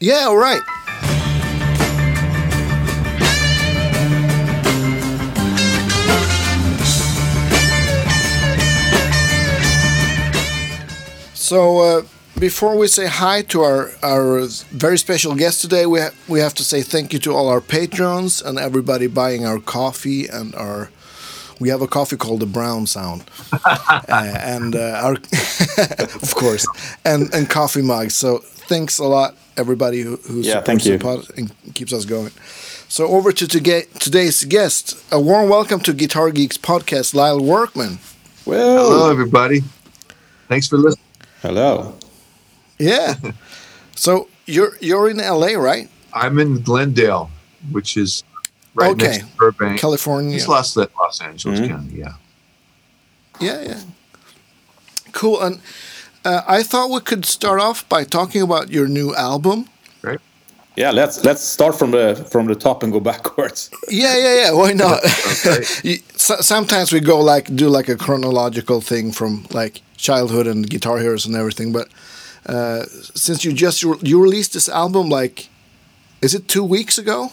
Yeah, all right. So uh, before we say hi to our, our very special guest today, we ha we have to say thank you to all our patrons and everybody buying our coffee and our. We have a coffee called the Brown Sound, uh, and uh, our of course, and and coffee mugs. So thanks a lot, everybody who, who Yeah, supports the pod and keeps us going. So over to toga- today's guest. A warm welcome to Guitar Geeks podcast, Lyle Workman. Well, Hello, everybody. Thanks for listening. hello. Yeah. so you're you're in LA, right? I'm in Glendale, which is right Okay. next to Burbank. California. It's Los, Los Angeles Mhm. County, yeah. Yeah, yeah. Cool. And uh, I thought we could start off by talking about your new album. Yeah, let's let's start from the from the top and go backwards. Yeah, yeah, yeah. Why not? Okay. You- so, sometimes we go like do like a chronological thing from like childhood and Guitar Heroes and everything. But uh, since you just you released this album, like, is it two weeks ago?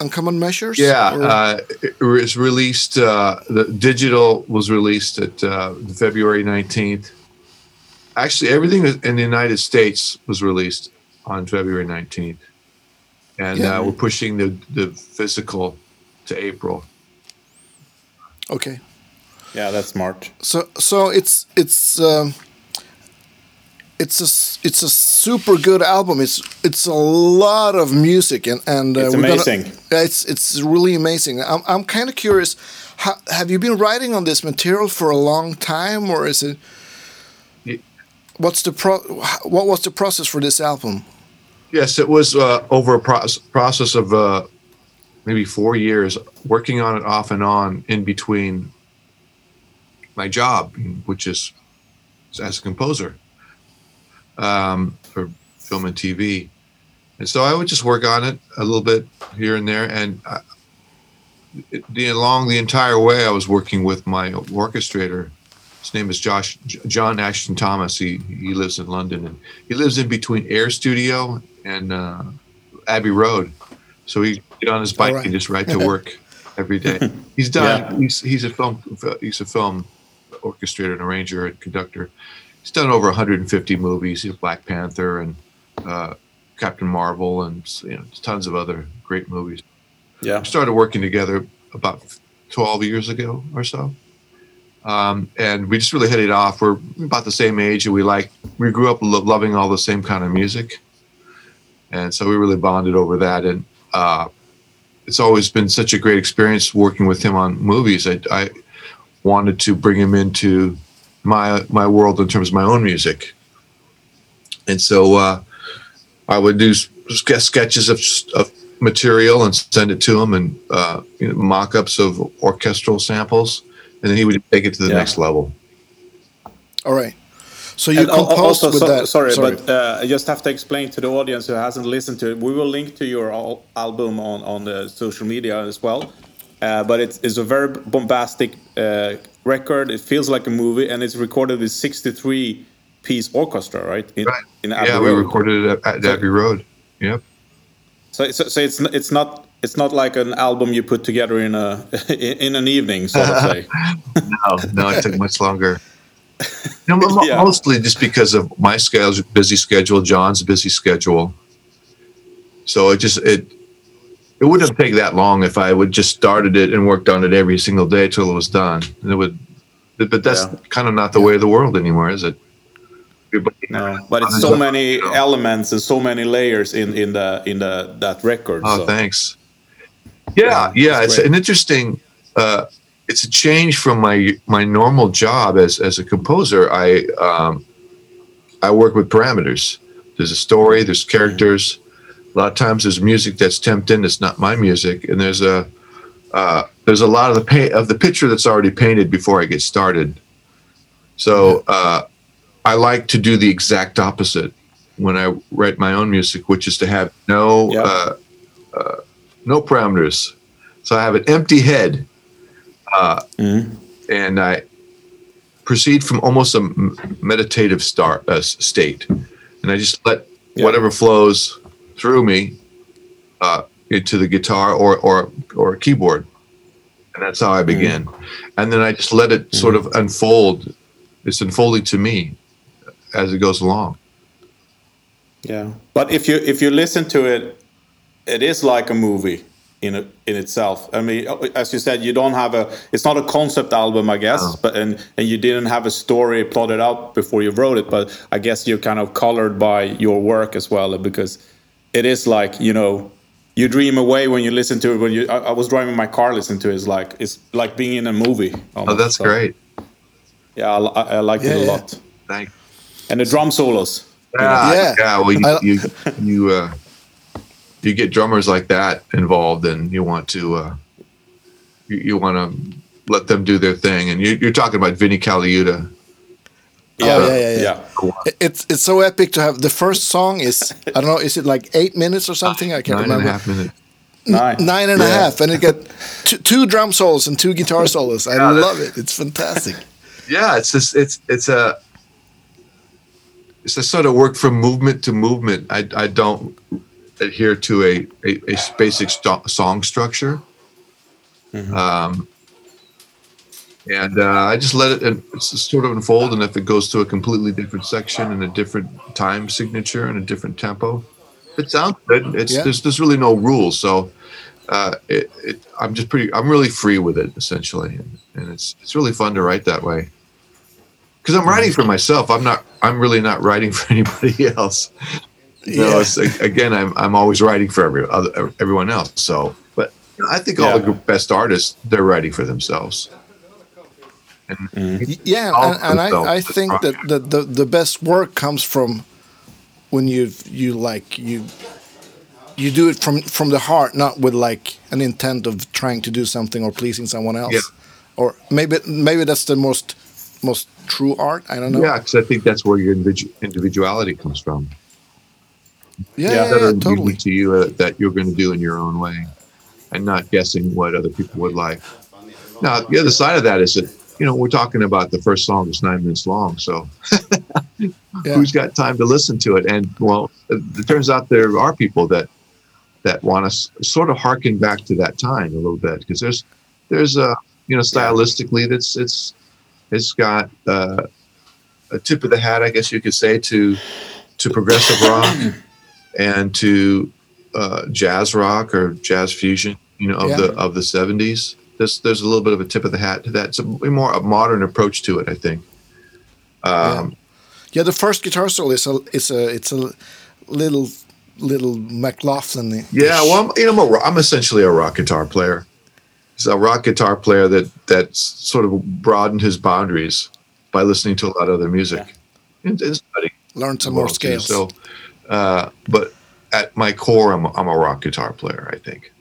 Uncommon Measures. Yeah, Or- uh, it was released, uh, the digital was released at uh, February 19th. Actually, everything in the United States was released on February 19th. And Yeah. uh, we're pushing the, the physical to April. okay. Yeah, that's smart. So so it's it's um, it's a s- it's a super good album. It's it's a lot of music and and uh, It's we're gonna- amazing. Yeah, it's it's really amazing. I'm I'm kind of curious. How, have you been writing on this material for a long time, or is it? What's the pro? What was the process for this album? Yes, it was uh, over a pro- process of uh, maybe four years, working on it off and on in between my job, which is as a composer um, for film and TV. And so I would just work on it a little bit here and there. And uh, it, the, along the entire way, I was working with my orchestrator. His name is Josh John Ashton Thomas. He he lives in London and he lives in between Air Studio and uh, Abbey Road. So he get on his bike All right. and just ride to work every day. He's done. Yeah. He's he's a film he's a film orchestrator and arranger and conductor. He's done over 150 movies. You know, Black Panther and uh, Captain Marvel and you know tons of other great movies. Yeah, We started working together about 12 years ago or so. Um, and we just really hit it off. We're about the same age, and we like we grew up lo- loving all the same kind of music, and so we really bonded over that. And uh, it's always been such a great experience working with him on movies. I, I wanted to bring him into my my world in terms of my own music, and so uh, I would do sketches of, of material and send it to him, and uh, you know, mock-ups of orchestral samples, and then he would take it to the Yeah. next level. All right. So you And al- al- composed also, with so- that. sorry, but uh, I just have to explain to the audience who hasn't listened to it. We will link to your al- album on on the social media as well. Uh, but it's, it's a very bombastic uh, record. It feels like a movie, and it's recorded with 63 piece orchestra, right? In, Right. in Abbey yeah, we Road. recorded it at, at So- Abbey Road. Yep. So, so, so it's it's not it's not like an album you put together in a in, an evening, so to say. No, no, it took much longer. You know, Yeah. Mostly just because of my schedule, busy schedule, John's busy schedule. So it just it it wouldn't have taken that long if I would just started it and worked on it every single day till it was done. And it would, but that's Yeah. kind of not the way of the world anymore, is it? No, but it's so many elements and so many layers in in the in the that record. Oh, so. thanks. Yeah, Yeah, it's an interesting. Uh, it's a change from my my normal job as as a composer. I um, I work with parameters. There's a story. There's characters. A lot of times there's music that's temped in that's not my music, and there's a uh, there's a lot of the paint of the picture that's already painted before I get started. So uh, I like to do the exact opposite when I write my own music, which is to have no Yeah. uh, uh, no parameters. So I have an empty head, uh, Mhm. and I proceed from almost a meditative start uh, state, and I just let Yeah. whatever flows through me uh, into the guitar or or or keyboard, and that's how I begin. And then I just let it sort of unfold. It's unfolding to me as it goes along. Yeah, but if you if you listen to it, it is like a movie in a, in itself. I mean, as you said, you don't have a. It's not a concept album, I guess, No. but and and you didn't have a story plotted out before you wrote it. But I guess you're kind of colored by your work as well, because it is like you know. You dream away when you listen to it. When you, I, I was driving my car, listening to it. It's like it's like being in a movie. Oh, that's So, great. Yeah, I, li- I liked Yeah, it a yeah. lot, Thank. and the drum solos. Yeah, Yeah. yeah. Well, you you you, uh, you get drummers like that involved, and you want to uh, you, you want to let them do their thing. And you, you're talking about Vinnie Colaiuta. yeah, yeah, yeah. yeah. It- It's it's so epic to have the first song is I don't know is it like eight minutes or something I can't Nine and a remember half minutes. Nine. nine and a Yeah. half and it got two, two drum solos and two guitar solos I Yeah, love it it's fantastic Yeah, it's just it's it's a it's a sort of work from movement to movement. I I don't adhere to a a, a basic sto- song structure. Um, and uh, I just let it and it's just sort of unfold. And if it goes to a completely different section and a different time signature and a different tempo, it sounds good. It's Yeah. there's there's really no rules. So uh, it, it I'm just pretty I'm really free with it essentially, and, and it's it's really fun to write that way. Because I'm writing for myself. I'm not. I'm really not writing for anybody else. You know, Yeah. it's, again, I'm I'm always writing for every other everyone else. So, but you know, I think all the best artists they're writing for themselves. Mm-hmm. Y- yeah and, and I, I think that the, the the best work comes from when you you like you you do it from from the heart not with like an intent of trying to do something or pleasing someone else Yeah. or maybe maybe that's the most most true art i don't know Yeah, because I think that's where your individu- individuality comes from. Yeah, Yeah. that are totally to you uh, that you're going to do in your own way, and not guessing what other people would like. Now, the other side of that is that you know we're talking about the first song is nine minutes long, so Yeah. who's got time to listen to it? And well, it, turns out there are people that that want to sort of harken back to that time a little bit because there's there's a you know stylistically that's it's it's got uh, a tip of the hat, I guess you could say, to to progressive rock and to uh, jazz rock or jazz fusion, you know, of Yeah. the of the seventies. There's there's a little bit of a tip of the hat to that. It's a more a modern approach to it, I think. Um, Yeah, the first guitar solo is a it's a it's a little little McLaughlin. Yeah, well, I'm, you know, I'm, a, I'm essentially a rock guitar player. He's a rock guitar player that that's sort of broadened his boundaries by listening to a lot of other music and, and studying. learn some more scales. So, uh, but at my core, I'm, I'm a rock guitar player. I think.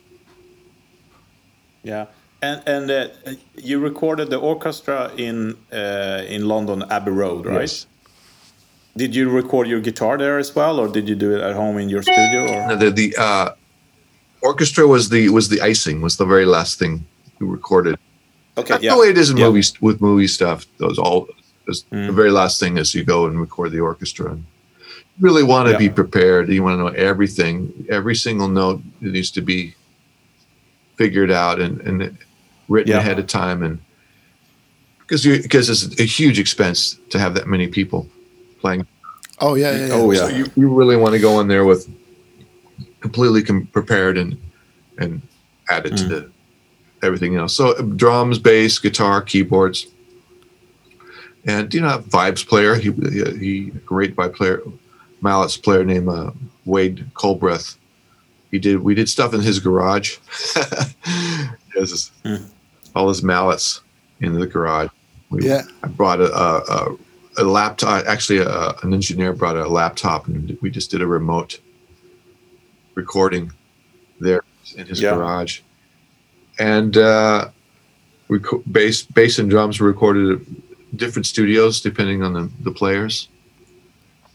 Yeah, and and uh, you recorded the orchestra in uh, in London, Abbey Road, right? Yes. Did you record your guitar there as well, or did you do it at home in your studio? Or The the uh, orchestra was the was the icing was the very last thing we recorded. okay, That's yeah, the way it is in Yeah. movies with movie stuff. Those all Mm. the very last thing is you go and record the orchestra. And you really want to Yeah. be prepared. You want to know everything. Every single note needs to be figured out and, and written Yeah. ahead of time. And because you because it's a huge expense to have that many people playing. oh yeah, yeah, yeah. Oh, So yeah. you, you really want to go in there with completely com- prepared and and add it to Mm. the everything else. So uh, drums, bass, guitar, keyboards, and you know vibes player. He he, he great vibe player, mallets player named uh, Wade Culbreath. He did we did stuff in his garage. His- Mm. all his mallets in the garage. We, Yeah. I brought a, a, a, a laptop. Actually, a, an engineer brought a laptop, and we just did a remote recording there in his Yeah. garage. And uh, we bass, bass and drums were recorded at different studios depending on the, the players.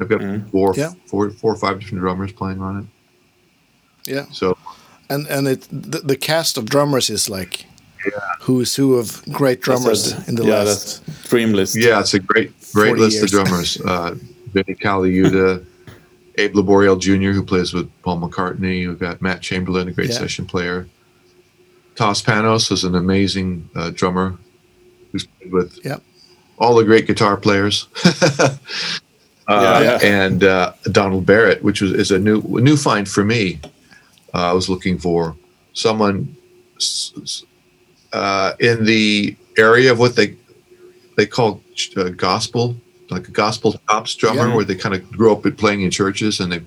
I've got Mhm. four, Yeah. four, four or five different drummers playing on it. Yeah. So and and it the, the cast of drummers is like who's who of great drummers a- in the yeah, last. that's dream list. yeah, it's a great, great list years. of drummers. Uh, Vinnie Colaiuta, Abe Laboriel Jr., who plays with Paul McCartney. We've got Matt Chamberlain, a great Yeah. session player. Toss Panos is an amazing uh, drummer who's played with Yep. all the great guitar players. uh, Yeah, yeah. And uh, Donald Barrett, which was is a new a new find for me. Uh, I was looking for someone s- s- uh, in the area of what they they call uh, gospel, like a gospel chops drummer, Yeah. where they kind of grew up playing in churches and they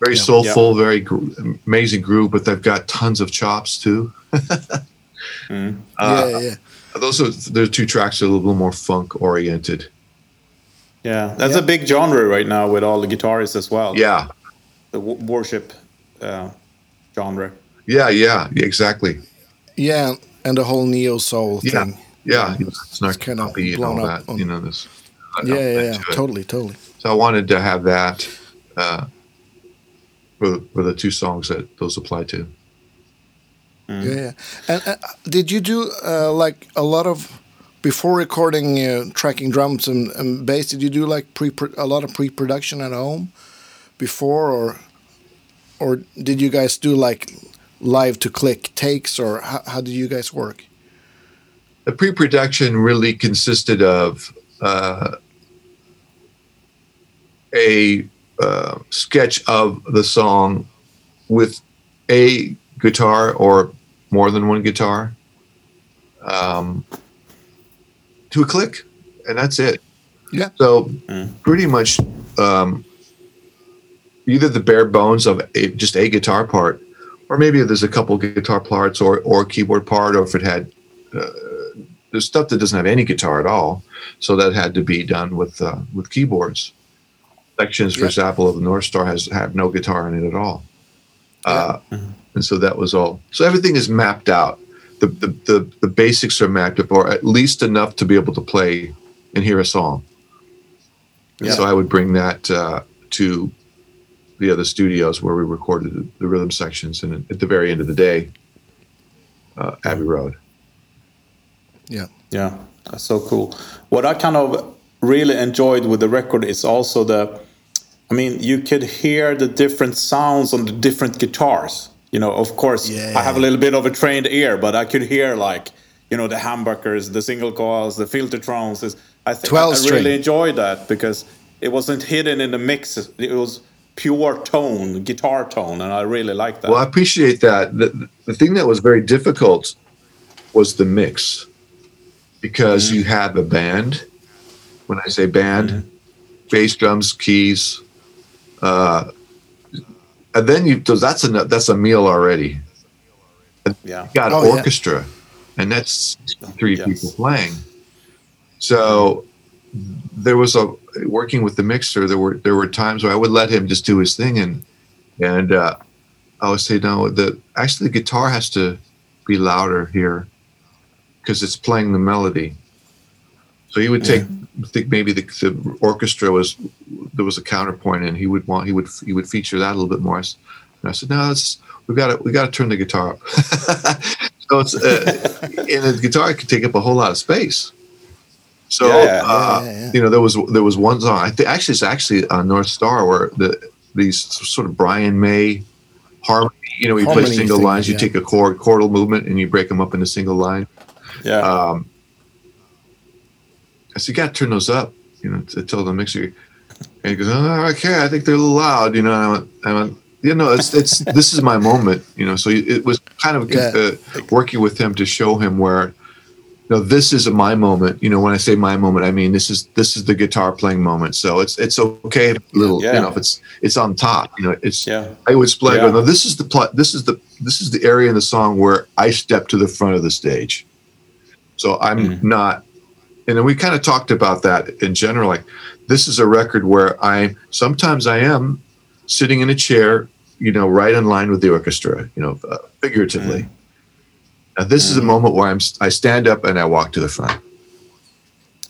very Yeah. soulful, very gr- amazing groove, but they've got tons of chops too. Mm. Uh, yeah, yeah, yeah. Those are the two tracks are a little more funk oriented. Yeah, that's Yeah. a big genre right now with all the guitarists as well. Yeah, the w- worship uh, genre. yeah, yeah, yeah, exactly. Yeah, and the whole neo soul Yeah. thing. Yeah, it's not kinda copy and blown all up that. on- You know this. Yeah, yeah, yeah, element to it. totally, totally. So I wanted to have that uh, for for the two songs that those apply to. Mm. Yeah, yeah. And uh, did you do uh, like a lot of before recording, uh, tracking drums and, and bass? Did you do like pre a lot of pre production at home before, or or did you guys do like live to click takes, or how, how did you guys work? The pre-production really consisted of uh, a uh, sketch of the song with a guitar or more than one guitar um, to a click, and that's it. Yeah. So Mm. pretty much um, either the bare bones of a, just a guitar part, or maybe there's a couple guitar parts or or a keyboard part, or if it had uh, there's stuff that doesn't have any guitar at all, so that had to be done with uh, with keyboards. Sections, for Yeah. example, of the North Star has have no guitar in it at all, uh, Mhm. and so that was all. So everything is mapped out. The, the the the basics are mapped up, or at least enough to be able to play and hear a song. And Yeah. So I would bring that uh, to the other studios where we recorded the, the rhythm sections, and at the very end of the day, uh, Abbey Road. Yeah, yeah, that's so cool. What I kind of really enjoyed with the record is also the, I mean, you could hear the different sounds on the different guitars. You know, of course, I have a little bit of a trained ear, but I could hear like, you know, the humbuckers, the single coils, the filtertones. Is- I think I 12 string. really enjoyed that because it wasn't hidden in the mix. It was pure tone, guitar tone, and I really liked that. Well, I appreciate that. The, the thing that was very difficult was the mix because you have a band. When I say band, bass, drums, keys, uh, and then you that's a that's a meal already. yeah. Got Oh, yeah. orchestra, and that's three Yes. people playing. So there was a working with the mixer. There were there were times where I would let him just do his thing, and and uh, I would say no. The actually the guitar has to be louder here because it's playing the melody. So he would take think maybe the, the orchestra was there was a counterpoint, and he would want he would he would feature that a little bit more. And I said, no, it's we got to we got to turn the guitar up. so it's uh, and the guitar can take up a whole lot of space. So Yeah, yeah, uh, yeah, yeah. you know there was there was one song. I think actually it's actually on North Star where the these sort of Brian May harmony. You know, you play single thing, lines. You take a chord chordal movement and you break them up into single line. Yeah. Um, I said, "You got to turn those up." You know, to tell the mixer. And he goes, "Oh, okay. I think they're a little loud." You know, and I went, I went, "You know, it's it's this is my moment." You know, so it was kind of Yeah. uh, working with him to show him where, you know, this is my moment. You know, when I say my moment, I mean this is this is the guitar playing moment. So it's it's okay, if little, Yeah. you know, if it's it's on top. You know, it's yeah. I would explain. Yeah. No, this is the pl- This is the this is the area in the song where I step to the front of the stage. So I'm Mm. not. And then we kind of talked about that in general. Like, this is a record where I sometimes I am sitting in a chair, you know, right in line with the orchestra, you know, uh, figuratively. Mm. Now, this is a moment where I'm I stand up and I walk to the front.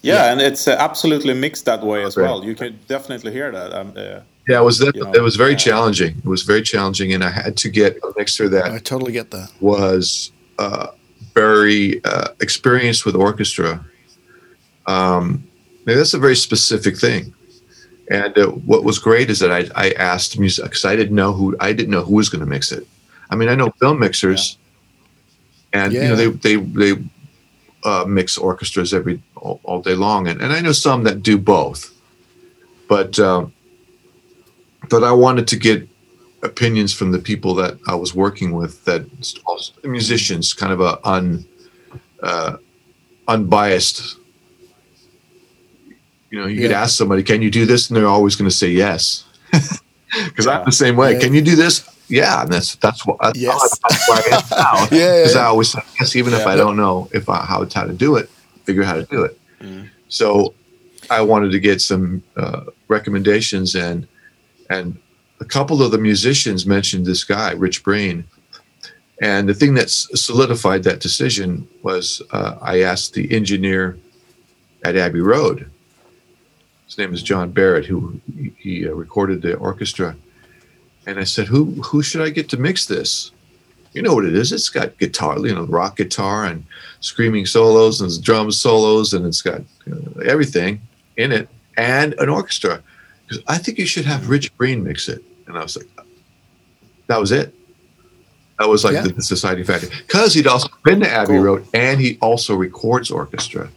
Yeah, and it's uh, absolutely mixed that way as Right. well. You can definitely hear that. Um, uh, Yeah, it was that. You know, it was very yeah. challenging. It was very challenging, and I had to get a mixer that I totally get that. was uh, very uh, experienced with orchestra. Um, that's a very specific thing. And uh, what was great is that I, I asked music because I didn't know who I didn't know who was going to mix it. I mean, I know film mixers, and you know they they they uh, mix orchestras every all, all, day long, and, and I know some that do both, but um, but I wanted to get opinions from the people that I was working with that musicians, kind of a un uh, unbiased. You know, you yeah. could ask somebody, "Can you do this?" and they're always going to say yes, because yeah. I'm the same way. Yeah. Can you do this? Yeah, and that's that's what that's, yes. that's why I am now. yeah, because I always say yes, even if I don't know if I, how how to do it, figure out how to do it. Mm. So, I wanted to get some uh, recommendations and and a couple of the musicians mentioned this guy, Rich Breen. And the thing that solidified that decision was uh, I asked the engineer at Abbey Road. His name is John Barrett, who he uh, recorded the orchestra. And I said, "Who who should I get to mix this? You know what it is? It's got guitar, you know, rock guitar and screaming solos and drum solos, and it's got everything in it and an orchestra." Because I think you should have Rich Breen mix it. And I was like, that was it. That was like yeah. the, the society factor. Because he'd also been to Abbey cool. Road and he also records orchestra.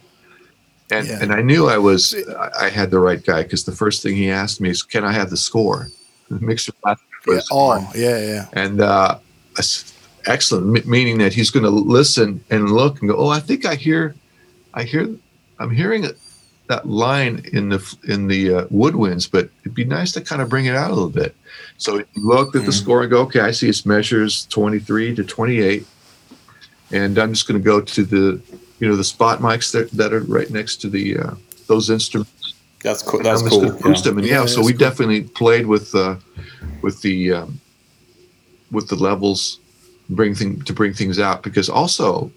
And, yeah. and I knew I was I had the right guy because the first thing he asked me is, "Can I have the score?" The mixer. Yeah. Oh, yeah, yeah. And uh, excellent, meaning that he's going to listen and look and go, "Oh, I think I hear, I hear, I'm hearing that line in the in the uh, woodwinds, but it'd be nice to kind of bring it out a little bit. So you looked at the mm. score and go, okay, I see it's measures 23 to 28, and I'm just going to go to the you know the spot mics that, that are right next to the uh, those instruments. That's cool. That's cool. Yeah. and yeah, yeah so we cool. definitely played with uh, with the um, with the levels, bring thing to bring things out because also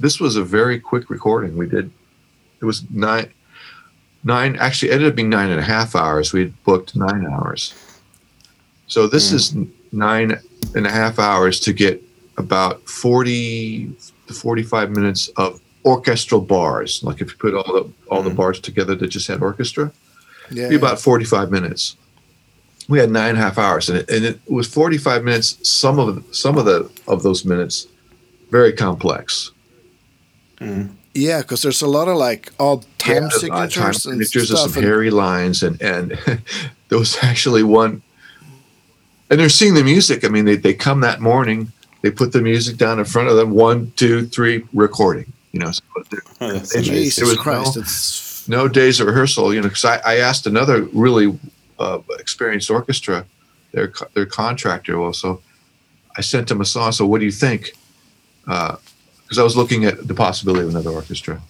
this was a very quick recording. We did it was nine nine actually ended up being nine and a half hours. We had booked nine hours. So this mm. is nine and a half hours to get about 40 to 45 minutes of orchestral bars. Like if you put all the all mm. the bars together that just had orchestra, yeah, be about 45 minutes. We had nine and a half hours, and it, and it was 45 minutes. Some of some of the of those minutes very complex. Mm. Yeah, because there's a lot of like odd time yeah, signatures time and signatures stuff. some and hairy lines, and and there was actually one. And they're seeing the music. I mean, they they come that morning. They put the music down in front of them. One, two, three, recording. You know, so oh, Jesus there was Christ, no, it's... no days of rehearsal. You know, because I, I asked another really uh, experienced orchestra, their their contractor. Well, so I sent them a song. So, what do you think? Uh, because I was looking at the possibility of another orchestra.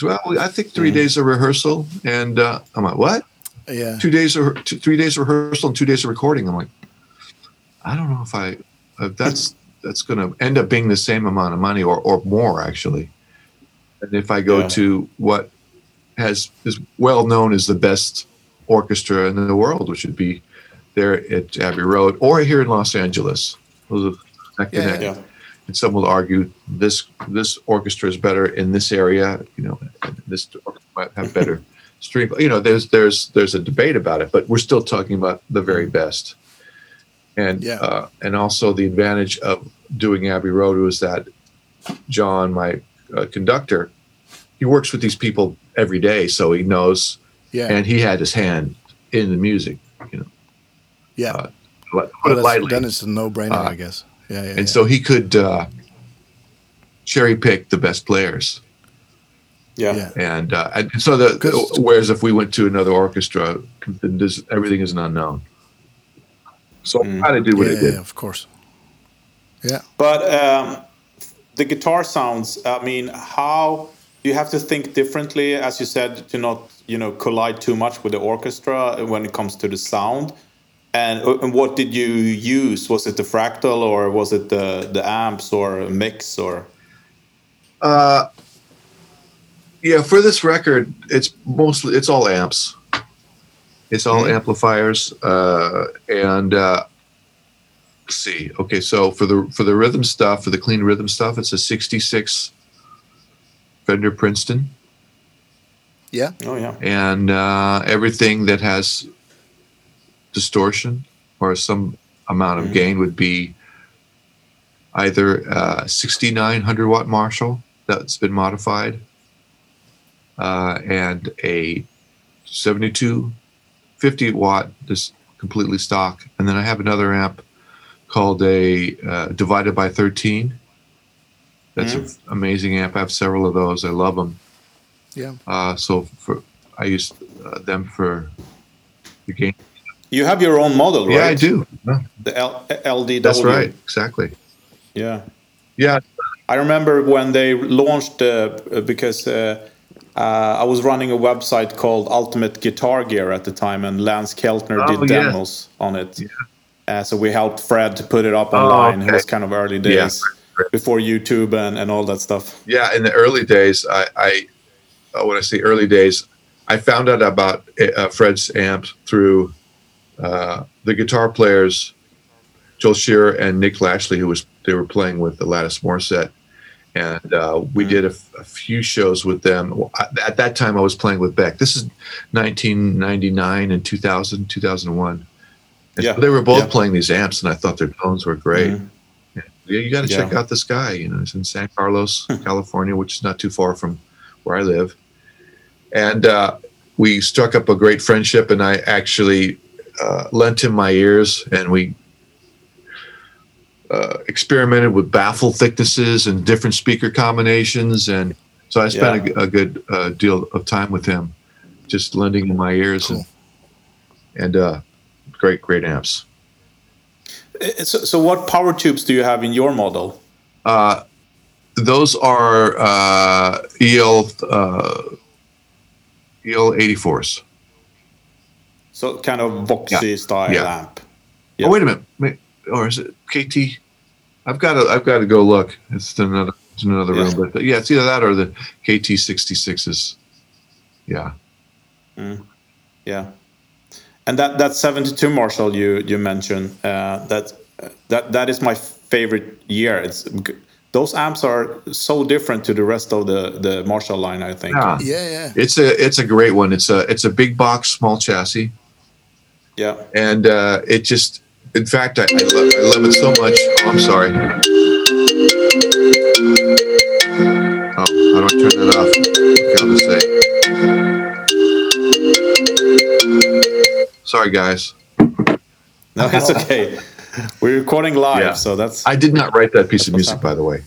well, I think 3 mm days of rehearsal, and uh, I'm like, what? Yeah. Two days of two, three days of rehearsal and two days of recording. I'm like, I don't know if I uh, that's that's going to end up being the same amount of money or or more actually. And if I go yeah. to what has is well known as the best orchestra in the world, which would be there at Abbey Road or here in Los Angeles. Those are yeah, yeah and some will argue this this orchestra is better in this area. You know, this might have better string. You know, there's there's there's a debate about it, but we're still talking about the very mm-hmm. best. And yeah. uh, and also the advantage of doing Abbey Road was that John, my uh, conductor, he works with these people every day, so he knows. Yeah. And he had his hand in the music. You know. Yeah. Uh, well, then it's a no-brainer, uh, I guess. Yeah, and yeah. so he could uh, cherry pick the best players. Yeah, yeah. and uh, and so the whereas if we went to another orchestra, then this, everything is an unknown. So mm. I did what yeah, I did. Yeah, of course. Yeah, but um, the guitar sounds. I mean, how you have to think differently, as you said, to not you know collide too much with the orchestra when it comes to the sound. And, uh, and what did you use? Was it the fractal or was it the the amps or mix or? Uh, yeah, for this record, it's mostly it's all amps. It's all mm-hmm. amplifiers, uh, and uh, see. Okay, so for the for the rhythm stuff, for the clean rhythm stuff, it's a '66 Fender Princeton. Yeah. Oh yeah. and uh, everything that has distortion or some amount of gain would be either uh, 6900 watt Marshall that's been modified uh, and a 7250 watt just completely stock and then I have another amp called a uh, divided by 13 that's an amazing amp I have several of those I love them Yeah. uh, so for I use uh, them for the game. You have your own model, right? Yeah, I do. Yeah, The L- LDW. that's right. Exactly. Yeah. Yeah. I remember when they launched uh, because uh, uh, I was running a website called Ultimate Guitar Gear at the time, and Lance Keltner Oh, did yeah. demos on it. Uh, so we helped Fred to put it up online. It Oh, okay. was kind of early Yeah. days before YouTube and, and all that stuff. Yeah. In the early days, I, I uh, when I say early days, I found out about uh, Fred's amp through uh, the guitar players, Joel Shearer and Nick Lashley, who was they were playing with the Alanis Morissette. And uh, we did a, f- a few shows with them. At that time, I was playing with Beck. This is 1999 and 2000, 2001. And Yeah. so they were both Yeah. playing these amps, and I thought their tones were great. Mhm. Yeah, you got to check out this guy. You know, he's in San Carlos, California, which is not too far from where I live. And uh, we struck up a great friendship, and I actually uh, lent him my ears, and we uh, experimented with baffle thicknesses and different speaker combinations. And so I spent a, a good uh, deal of time with him, just lending him my ears and and uh, great, great amps. Uh, So, so what power tubes do you have in your model? Uh, those are uh, EL uh, EL eighty fours. So kind of boxy Yeah. style Yeah. amp. Yeah. Oh wait a minute, or is it KT? I've got to I've got to go look. It's in another it's in another Yeah. room, but yeah, it's either that or the KT sixty sixes. Yeah, Yeah, and that that seventy two Marshall you you mentioned uh, that that that is my favorite year. It's those amps are so different to the rest of the the Marshall line. I think. yeah, Yeah. Yeah. It's a it's a great one. It's a it's a big box, small chassis, Yeah. and uh, it just. In fact, I, I, love, I love it so much. Oh, I'm sorry. Oh, how do I turn that off? Okay, I'll just say. Sorry, guys. No, it's okay. We're recording live, Yeah. so that's I did not write that piece of music, by the way.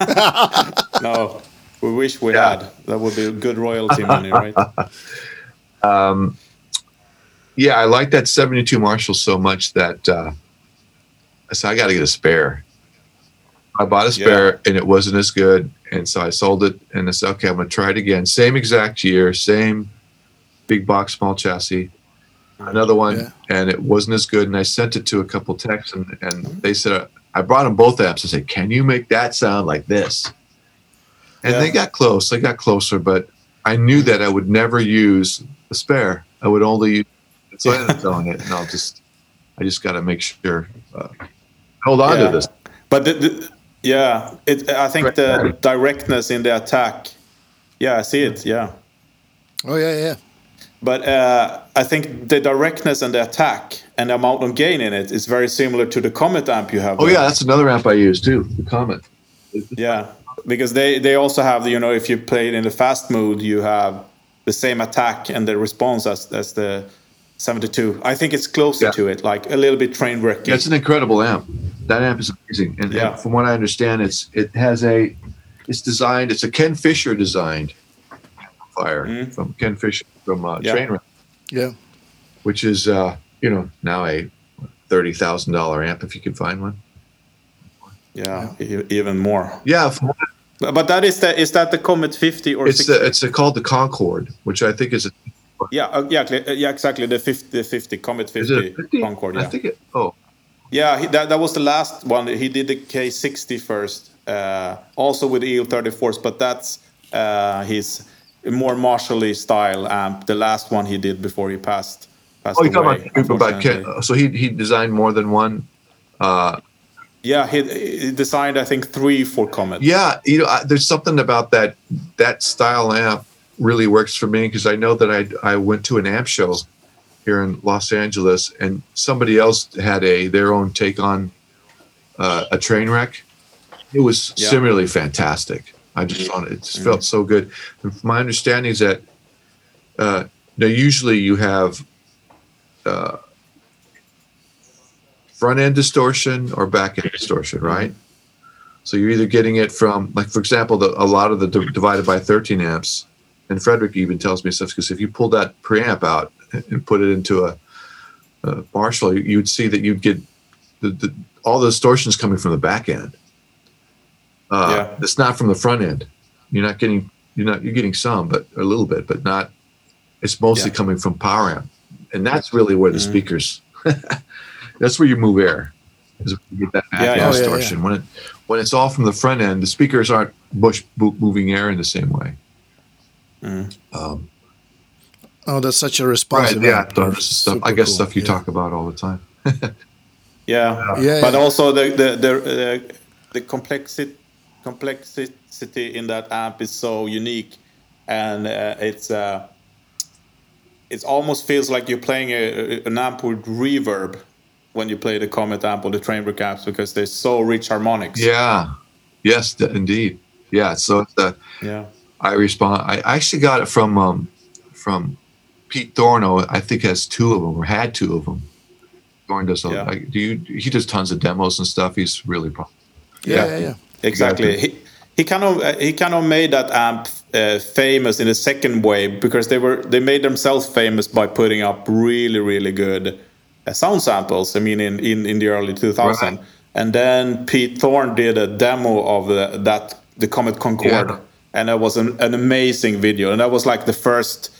no. We wish we Yeah. had. That would be good royalty money, right? Um, Yeah, I like that 72 Marshall so much that uh, I said, I got to get a spare. I bought a spare and it wasn't as good. And so I sold it and I said, okay, I'm going to try it again. Same exact year, same big box, small chassis. Another one, Yeah. and it wasn't as good. And I sent it to a couple techs and, and they said, I brought them both amps. I said, can you make that sound like this? And Yeah. they got close. They got closer, but I knew that I would never use the spare. I would only use so I ended up selling it, and I'll just, I just got to make sure, uh, hold on Yeah. to this. But the, the, yeah, it, I think the directness in the attack. Yeah, I see it. Yeah. Oh yeah. Yeah. But uh, I think the directness and the attack and the amount of gain in it is very similar to the Komet amp you have. Oh there. yeah, that's another amp I use too. The Komet. yeah, because they they also have you know if you play it in the fast mode you have the same attack and the response as as the 72. I think it's closer Yeah. to it, like a little bit train wrecking. That's an incredible amp. That amp is amazing, and, and Yeah. from what I understand, it's it has a, it's designed. It's a Ken Fisher designed amplifier from Ken Fisher from uh, Mm-hmm. Yeah. Trainwreck, Yeah. which is uh, you know now a thirty thousand dollar amp if you can find one. yeah, e- even more. Yeah, from But that is that is that the Komet 50 or It's 60? the, it's called the Concorde, which I think is a, yeah, uh, yeah, uh, yeah, exactly the 50, the 50 Komet 50, is 50? Concorde. I Yeah, think it. Oh, yeah, he, that that was the last one. He did the K60 first, uh, also with the EL34s, but that's uh, his more Marshally style amp. The last one he did before he passed. passed oh, you away, talking about, about? So he he designed more than one. Uh, Yeah, he, he designed I think three for Komet. yeah, you know, I, there's something about that that style amp really works for me because I know that I I went to an amp show here in Los Angeles and somebody else had a their own take on uh, a train wreck. It was Yeah. similarly fantastic. I just thought it just felt so good. And my understanding is that uh, now usually you have uh, front end distortion or back end distortion, right? So you're either getting it from, like for example, the, a lot of the d- divided by 13 amps, and Frederick even tells me stuff because if you pull that preamp out and put it into a, a Marshall, you, you'd see that you'd get the, the, all the distortions coming from the back end. Uh, Yeah. It's not from the front end. You're not getting you're not you're getting some, but a little bit, but not. It's mostly Yeah. coming from power amp, and that's really where the Mhm. speakers. that's where you move air. Is you get that back Yeah, end yeah. Yeah, distortion. When it when it's all from the front end, the speakers aren't bush moving air in the same way. Mhm. Um, Oh, that's such a right? Yeah. amp. stuff. I guess cool. stuff you Yeah. talk about all the time. Yeah, Yeah, but yeah. also the the the uh, the complexity complexity in that amp is so unique, and uh, it's uh, it almost feels like you're playing a, an amp with reverb when you play the Komet amp or the Trainwreck amps because they're so rich harmonics. Yeah. Yes, indeed. Yeah. So it's the yeah, I respond. I actually got it from um, from Pete Thorn. I think has two of them or had two of them. Thorn does. A, Yeah. like, do you? He does tons of demos and stuff. He's really. Pro- Yeah, Yeah. yeah, yeah. exactly. Exactly. He, he kind of uh, he kind of made that amp uh, famous in a second way because they were they made themselves famous by putting up really really good uh, sound samples. I mean, in in, in the early 2000s, Right. and then Pete Thorn did a demo of the, that the Komet Concorde, Yeah. And that was an, an amazing video, and that was like the first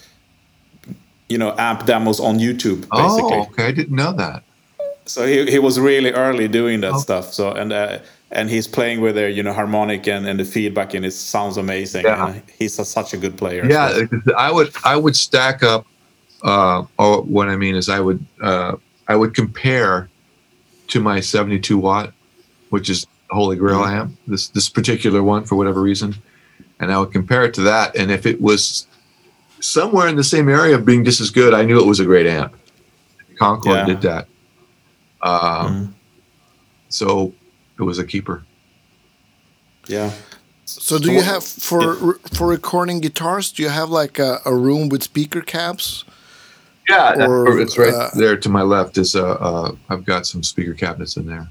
you know amp demos on YouTube basically. oh, okay. I didn't know that. So he, he was really early doing that Oh. stuff. So and uh, and he's playing with the you know harmonic and, and the feedback and it sounds amazing. Yeah. He's a, such a good player. Yeah, So- I would. I would stack up. Uh, or what I mean is, I would. Uh, I would compare to my 72 watt, which is Holy Grail Mm-hmm. amp. This this particular one for whatever reason, and I would compare it to that. And if it was somewhere in the same area of being just as good, I knew it was a great amp. Concorde Yeah. did that. Um, Mhm. So it was a keeper. yeah. So, do you have for for recording guitars? Do you have like a, a room with speaker caps? Yeah, Or, it's right uh, there to my left. Is uh, uh, I've got some speaker cabinets in there.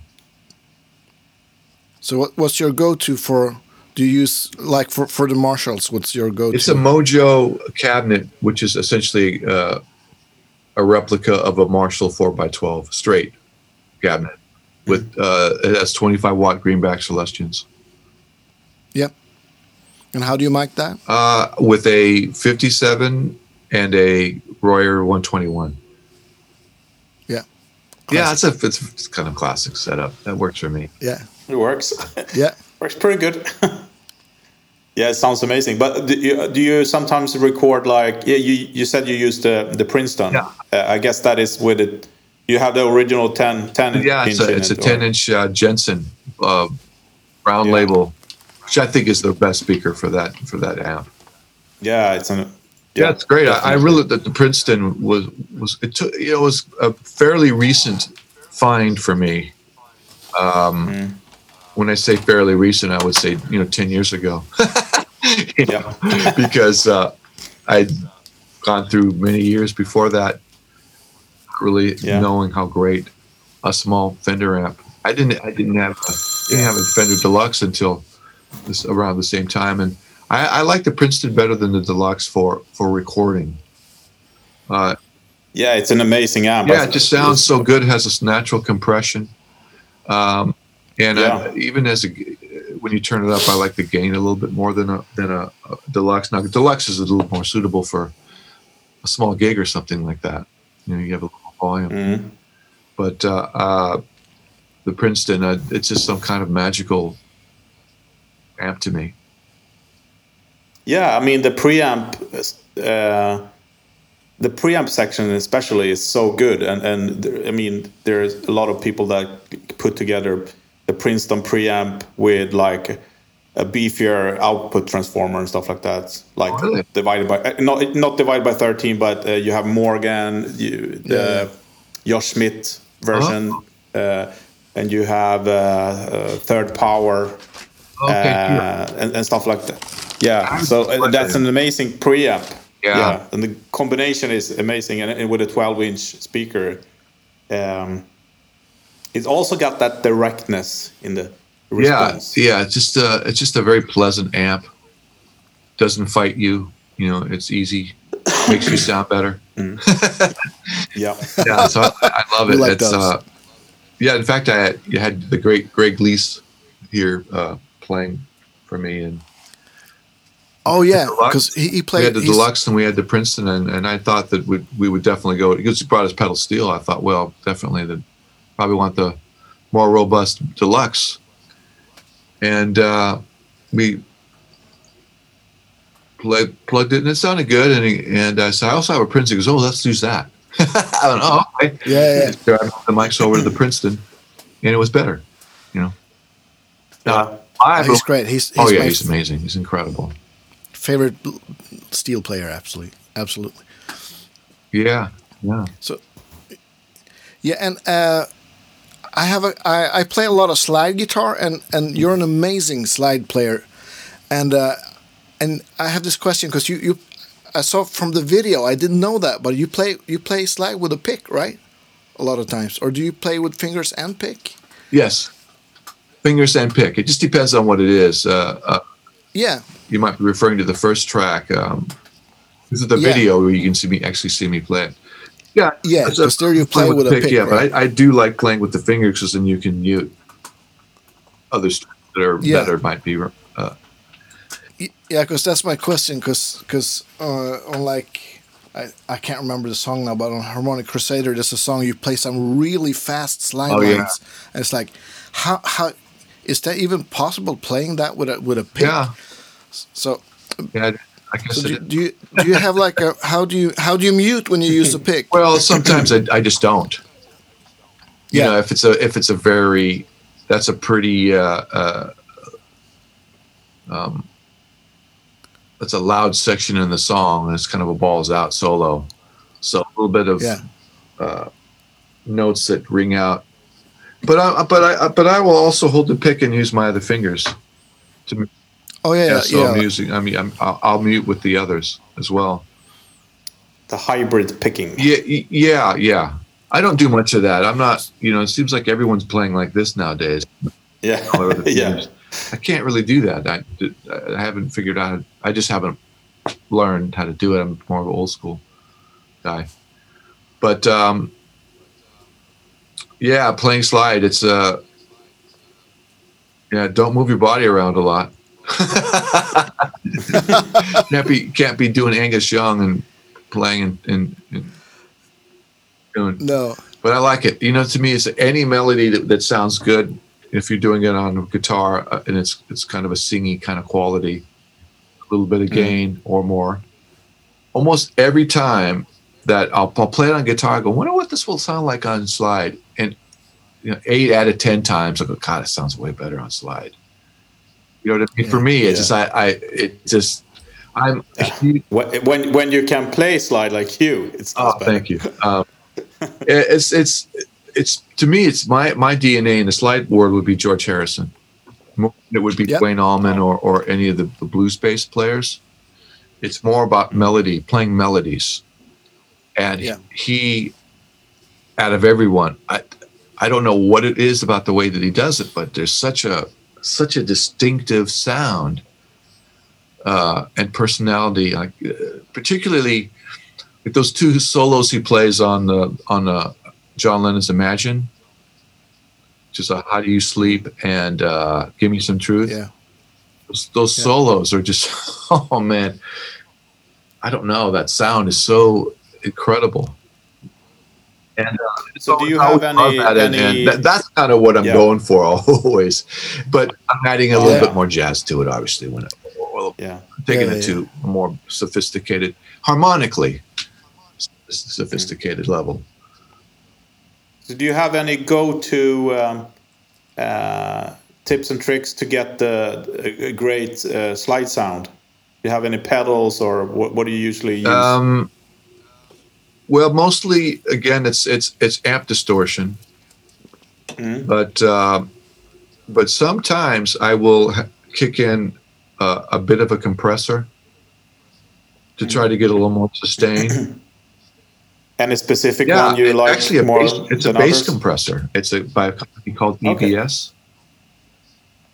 So, what, what's your go-to for? Do you use like for for the Marshalls? What's your go-to? It's a Mojo cabinet, which is essentially uh, a replica of a Marshall 4x12 straight cabinet. With uh, it has 25 watt greenback Celestions. Yep. And how do you mic that? Uh, with a 57 and a Royer 121. Yeah. Yeah, it's a it's, it's kind of classic setup. That works for me. Yeah. It works. Yeah. works pretty good. yeah, it sounds amazing. But do you, do you sometimes record like yeah, you you said you used the the Princeton. Yeah. Uh, I guess that is with it. You have the original 10, 10 Yeah, it's inch a it's a 10 or- inch uh, Jensen uh, brown Yeah. label, which I think is the best speaker for that for that amp. Yeah, it's an. Yeah, it's great. I, I really the, the Princeton was was it took you know it was a fairly recent find for me. Um, Mm. When I say fairly recent, I would say you know ten years ago, You know, because uh, I'd gone through many years before that, really Yeah. knowing how great a small Fender amp. I didn't I didn't have a, didn't have a Fender Deluxe until this around the same time, and I, I like the Princeton better than the Deluxe for for recording. Uh, Yeah, it's an amazing amp. yeah, it just sounds so good. It has this natural compression, um, and Yeah. I, even as a, when you turn it up, I like the gain a little bit more than a than a, a deluxe. Now, deluxe is a little more suitable for a small gig or something like that. You know, you have a little volume, Mhm. but uh, uh, the Princeton, uh, it's just some kind of magical amp to me. Yeah, I mean the preamp, uh, the preamp section especially is so good, and and there, I mean there's a lot of people that put together the Princeton preamp with like a beefier output transformer and stuff like that. Like Oh, really? divided by uh, not not divided by thirteen, but uh, you have Morgan, you, the Josh Schmidt version, Oh. uh, and you have uh, uh, third power Okay, uh, and, and stuff like that. Yeah, I so uh, that's an amazing preamp. Yeah. and the combination is amazing, and, and with a 12-inch speaker, um, it's also got that directness in the response. yeah. yeah. It's just a it's just a very pleasant amp. Doesn't fight you. You know, it's easy. Makes you sound better. yeah. Yeah, so I, I love it. like it's uh, yeah. In fact, I had, you had the great Greg Leisz here uh, playing for me, and Oh yeah, because he, he we had the he's- deluxe and we had the Princeton, and, and I thought that we we would definitely go because he brought us pedal steel. I thought, well, definitely the probably want the more robust deluxe, and uh, we plugged plugged it and it sounded good. And he, and I said, I also have a Princeton. He goes, oh, let's use that. I don't know. Okay. Yeah, yeah. So I the mics over to the Princeton, and it was better. You know. Yeah. I Oh, he's great. He's, he's oh yeah, he's amazing. He's incredible. favorite steel player. Absolutely, absolutely. Yeah, yeah. So, yeah, and uh, I have a I, I play a lot of slide guitar, and and you're an amazing slide player, and uh, and I have this question because you you I saw from the video I didn't know that, but you play you play slide with a pick, right? A lot of times, or do you play with fingers and pick? Yes. Fingers and pick. It just depends on what it is. Uh, uh, Yeah, you might be referring to the first track. Um, this is the Yeah. video where you can see me actually see me play it. Yeah, Yeah, that's a- you play with a pick, Yeah, right? but I, I do like playing with the fingers because then you can mute other stuff that are Yeah. better. Might be uh, Yeah, because that's my question. Because uh, on like I, I can't remember the song now, but on Harmonic Crusader, there's a song you play some really fast slide Oh, yeah. lines, and it's like, how how is that even possible playing that with a with a pick? yeah. So Yeah, I guess so do, do you do you have like a how do you how do you mute when you use a pick? Well, sometimes I, I just don't. You Yeah. know, if it's a if it's a very that's a pretty uh, uh, um, that's a loud section in the song, and it's kind of a balls out solo. So a little bit of Yeah. uh, notes that ring out. But I but I but I will also hold the pick and use my other fingers to Oh yeah, yeah. yeah. so I'm using. I mean, I'm, I'll, I'll mute with the others as well. The hybrid picking. Yeah, yeah, yeah. I don't do much of that. I'm not, you know, it seems like everyone's playing like this nowadays. Yeah. All over the yeah. I can't really do that. I, I haven't figured out. I just haven't learned how to do it. I'm more of an old school guy. But um, yeah, playing slide. It's uh, yeah. Don't move your body around a lot. can't be can't be doing Angus Young and playing and, and, and doing No. but I like it. You know, to me, it's any melody that, that sounds good. If you're doing it on guitar uh, and it's it's kind of a singy kind of quality, a little bit of gain or more. Almost every time that I'll, I'll play it on guitar, I go, wonder what this will sound like on slide. And you know, eight out of ten times, I go, God, it sounds way better on slide. You know what I mean? For me, it's just I, I it just I'm a huge When, when when you can play slide like you, it's Oh, thank you. Um, it's it's it's to me, it's my my DNA in the slide board would be George Harrison. It would be Yep. Duane Allman or or any of the, the blues bass players. It's more about melody, playing melodies, and Yeah. he, out of everyone, I I don't know what it is about the way that he does it, but there's such a such a distinctive sound uh, and personality, like uh, particularly like those two solos he plays on the on uh, John Lennon's Imagine, just a How Do You Sleep and uh, Give Me Some Truth. Yeah. Those, those Yeah. solos are just oh man, I don't know. That sound is so incredible. And uh, So do you have any- that, and- and any- that- that's kind of what I'm Yeah. going for always. But I'm adding a little Yeah. bit more jazz to it, obviously. When it, well, Yeah. taking Yeah, it yeah. to a more sophisticated, harmonically s- sophisticated level. So do you have any go-to um, uh, tips and tricks to get the a great uh, slide sound? Do you have any pedals, or what, what do you usually use? Um, well, mostly again, it's it's it's amp distortion, but uh, but sometimes I will ha- kick in uh, a bit of a compressor to try to get a little more sustain. any specific yeah, one you like actually a more bass, it's a than bass others? compressor. It's a by a company called Okay. EBS.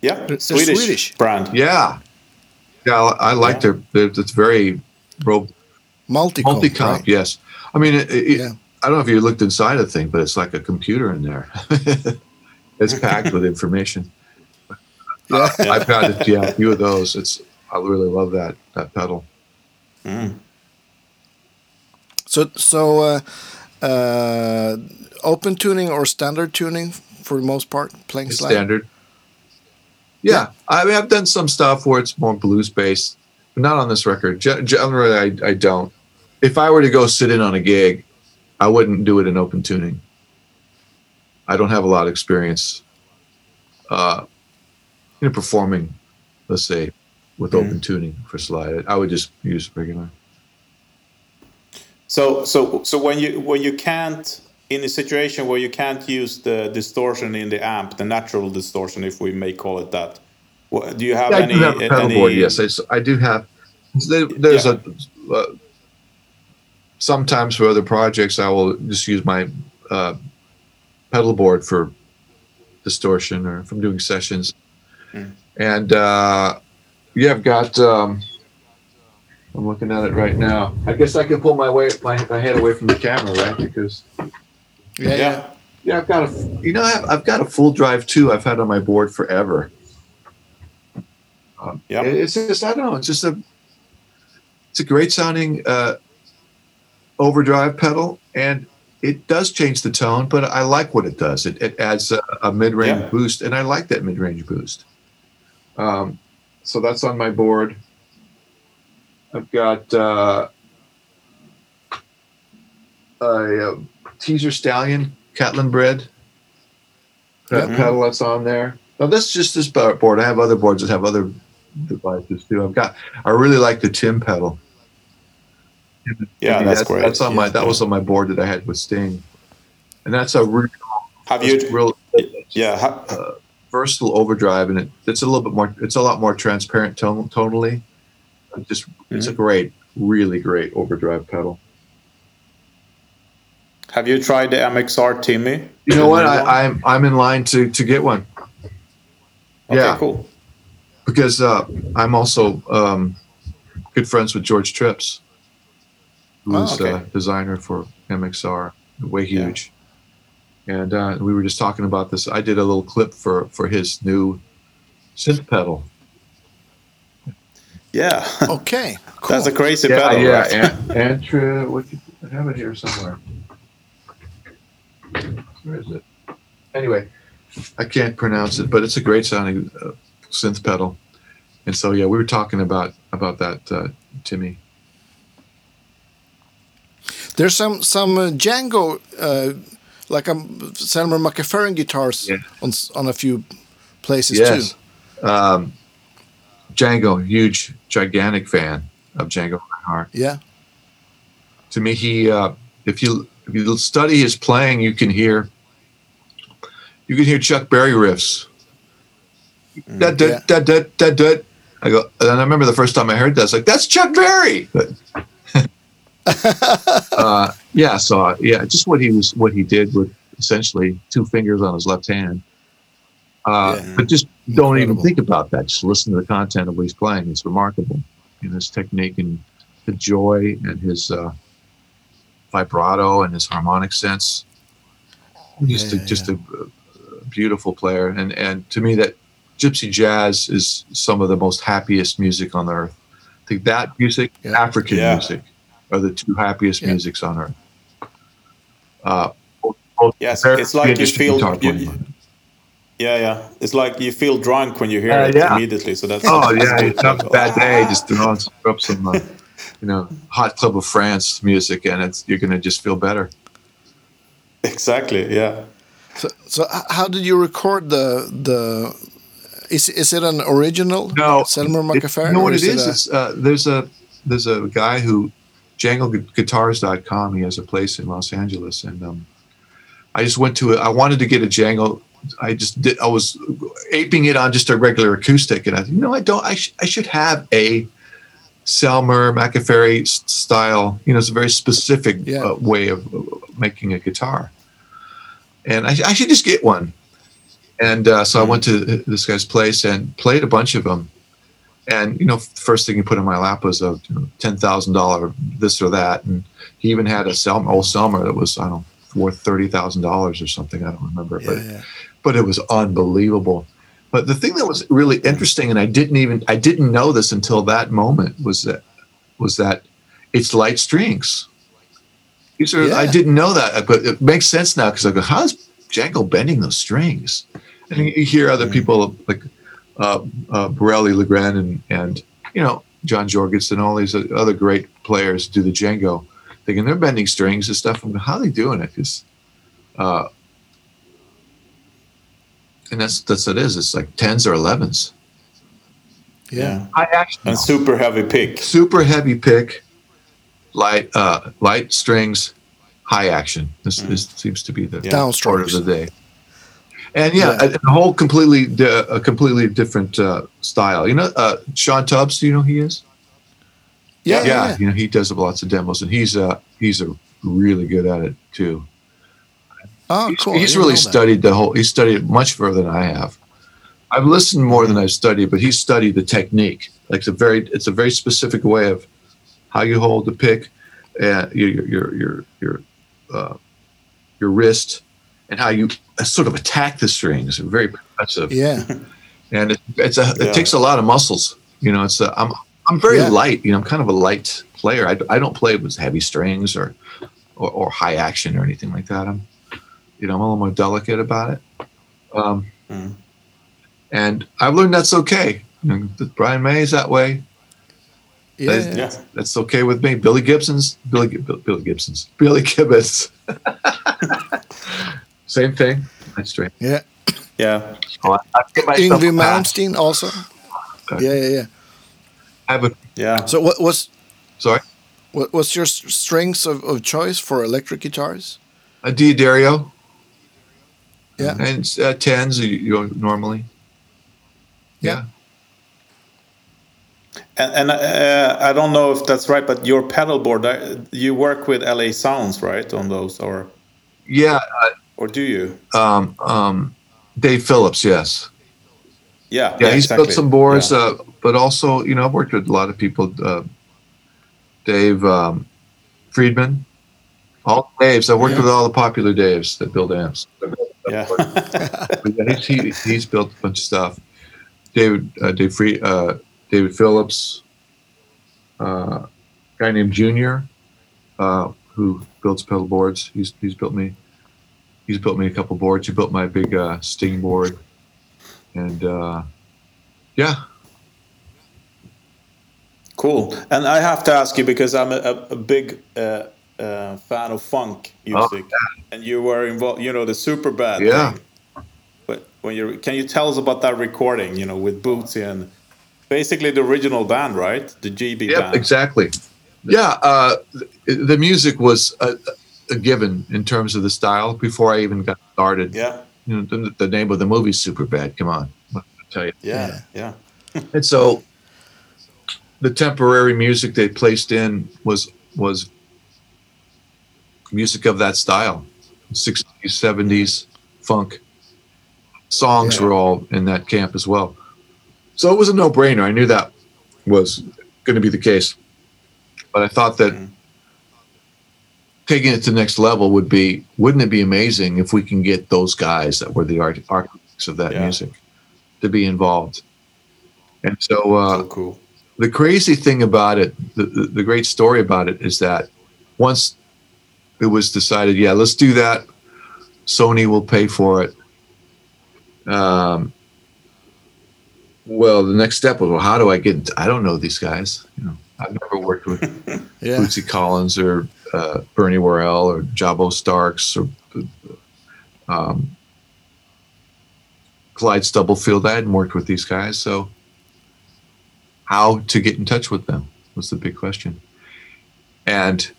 Yeah, They're Swedish, Swedish. brand. Yeah, yeah, I, I like Yeah. their, their. It's very ro- Multi multi-comp. right? Yes, I mean, it, it, Yeah. I don't know if you looked inside the thing, but it's like a computer in there. it's packed with information. Yeah. I've got yeah, a few of those. It's I really love that that pedal. So so uh, uh, open tuning or standard tuning for the most part playing slide. standard. Yeah, I mean, I've done some stuff where it's more blues based, but not on this record. Generally, I, I don't. If I were to go sit in on a gig, I wouldn't do it in open tuning. I don't have a lot of experience, uh, know, performing, let's say, with open tuning for slide. I would just use regular. So so so when you when you can't in a situation where you can't use the distortion in the amp, the natural distortion, if we may call it that, do you have Yeah, I any? do have a pedal any board. Yes, I do have. there- There's Yeah. a. Uh, sometimes for other projects, I will just use my uh, pedal board for distortion, or if I'm doing sessions. And uh, yeah, I've got. Um, I'm looking at it right now. I guess I can pull my way my, my head away from the camera, right? Because Yeah, yeah. Yeah. yeah, I've got a. You know, I've, I've got a Fulldrive 2. I've had on my board forever. Um, Yeah. It's just I don't know. It's just a. It's a great sounding uh, overdrive pedal, and it does change the tone. But I like what it does. It, it adds a, a mid range Yeah. boost, and I like that mid range boost. Um, so that's on my board. I've got uh, a, uh teaser stallion Catalinbread. That Mhm. pedal that's on there. Now that's just this board. I have other boards that have other devices too. I've got. I really like the Tim pedal. Yeah, Maybe that's, great. That's on my. That was on my board that I had with Sting, and that's a real, Have you? real Yeah. ha- versatile overdrive, and it, it's a little bit more. It's a lot more transparent tone, tonally. It Just it's a great, really great overdrive pedal. Have you tried the MXR Timmy? You know what? new one? I, I'm I'm in line to to get one Okay, yeah. cool. because uh, I'm also um, good friends with Jeorge Tripps, who's Oh, okay. uh, designer for MXR, way huge. And uh, we were just talking about this. I did a little clip for for his new synth pedal. Yeah, Okay, cool. that's a crazy Yeah, pedal. yeah. right? And, and uh, what I have it here somewhere. Where is it? Anyway, I can't pronounce it, but it's a great sounding uh, synth pedal. And so yeah, we were talking about about that, uh, Timmy. There's some some uh, Django, uh, like um, Selmer Maccaferri guitars Yeah. on on a few places Yes. too. Um, Django, huge, gigantic fan of Django Reinhardt. Yeah, To me, he uh, if you if you study his playing, you can hear you can hear Chuck Berry riffs. Da, da, yeah. da, da, da, da. I go, and I remember the first time I heard that, it's like that's Chuck Berry. But, uh, yeah, so uh, yeah, just what he was, what he did with essentially two fingers on his left hand. Uh, Yeah. But just don't even think about that. Just listen to the content of what he's playing. It's remarkable in his technique and the joy and his uh, vibrato and his harmonic sense. He's Yeah, a- just a, a beautiful player, and and to me that gypsy jazz is some of the most happiest music on earth. I think that music, Yeah. African Yeah. music, are the two happiest Yeah. musics on earth. Uh, both- both Yes, it's like you feel- guitar you- Yeah, yeah. It's like you feel drunk when you hear Uh, it yeah. immediately. So that's Oh that's yeah, good. it's not a bad day. Just throw on throw up some, uh, you know, hot club of France music, and it's you're gonna just feel better. Exactly. Yeah. So, so how did you record the the is is it an original? No, Selmer it- Maccaferri. You know or what it is? a- It's, uh, there's a there's a guy who JangleGuitars.com. He has a place in Los Angeles, and um, I just went to it. I wanted to get a Jangle. I just did. I was aping it on just a regular acoustic, and I you know, I don't. I, sh- I should have a Selmer Maccaferri s- style. You know, it's a very specific Yeah. uh, way of uh, making a guitar, and I, I should just get one. And uh, so I went to this guy's place and played a bunch of them. And you know, first thing he put in my lap was a you know, ten thousand dollar this or that, and he even had a Selmer, old Selmer that was I don't know worth thirty thousand dollars or something. I don't remember, yeah, but yeah. but it was unbelievable. But the thing that was really interesting, and I didn't even I didn't know this until that moment was that was that it's light strings. These are I didn't know that, but it makes sense now because I go, how's Django bending those strings? And you hear other people like uh, uh, Bireli, Lagrène, and and you know John Jorgensen, all these other great players do the Django, thinking they're bending strings and stuff. I'm going, how are they doing it? Because uh, and that's that's what it is. It's like tens or elevens. yeah. I actually And super heavy pick. super heavy pick, light uh, light strings, high action. This this seems to be the Yeah. Down order of the day. And yeah, Yeah. A, a whole completely di- a completely different uh, style. You know, uh, Sean Tubbs. Do you know who he is? Yeah, yeah, yeah. You know, he does lots of demos, and he's uh he's a really good at it too. Oh, He's, cool. He's really studied the whole. He's studied it much further than I have. I've listened more than I've studied, but he's studied the technique. Like it's a very, it's a very specific way of how you hold the pick, and your your your your your, uh, your wrist, and how you sort of attack the strings. Very progressive, Yeah, and it, it's a Yeah. it takes a lot of muscles. You know, it's a, I'm I'm very Yeah. light. You know, I'm kind of a light player. I, I don't play with heavy strings or, or or high action or anything like that. I'm you know I'm a little more delicate about it. Um, Mm. And I've learned that's okay. You know, Brian May is that way. yeah. That's- Yeah. That's okay with me. Billy Gibson's Billy Gi- Billy Gibson's Billy Gibbons. Same thing. That's straight. yeah. Yeah. Oh, I, I get myself Yngwie a pass. Malmsteen also. Okay. Yeah, yeah, yeah. I have a Yeah. So what was sorry what was your s- strings of, of choice for electric guitars? a D'Addario Yeah. and uh, tens you, you know, normally. Yeah. And, and uh, I don't know if that's right, but your pedal board, uh, you work with LA Sounds, right, on those, or Yeah. Or do you? Um, um, Dave Phillips. Yes. Yeah. yeah, he's exactly. built some boards, Yeah. uh, but also, you know, I've worked with a lot of people. Uh, Dave um, Friedman, all the Daves. I've worked Yeah. with all the popular Daves that build amps. yeah. He's, he, he's built a bunch of stuff. David, uh, Dave Free, uh, David Phillips, uh, guy named Junior, uh, who builds pedal boards. He's he's built me. He's built me a couple boards. He built my big uh, Sting board, and uh, yeah, Cool. And I have to ask you because I'm a, a, big uh, uh, fan of funk music, and you were involved. You know the super bad. Yeah. Thing. But when you can you tell us about that recording? You know with Bootsy and basically the original band, right? The JB Yep, band. exactly. Yeah, uh, the, the music was a, a given in terms of the style before I even got started. Yeah. You know, the, the name of the movie Super Bad. Come on, what can I tell you. Yeah. Yeah. And so, the temporary music they placed in was was music of that style, sixties, seventies, funk. Songs Yeah. were all in that camp as well. So it was a no-brainer. I knew that was going to be the case, but I thought that Mhm. Taking it to the next level would be wouldn't it be amazing if we can get those guys that were the art architects of that Yeah. music to be involved and so uh, so cool. the crazy thing about it the, the, the great story about it is that once it was decided yeah let's do that sony will pay for it um, well the next step was well how do i get into, i don't know these guys you know i've never worked with Yeah. Bootsy Collins or uh, Bernie Worrell or Jabo Starks or um, Clyde Stubblefield. I hadn't worked with these guys, so how to get in touch with them was the big question. And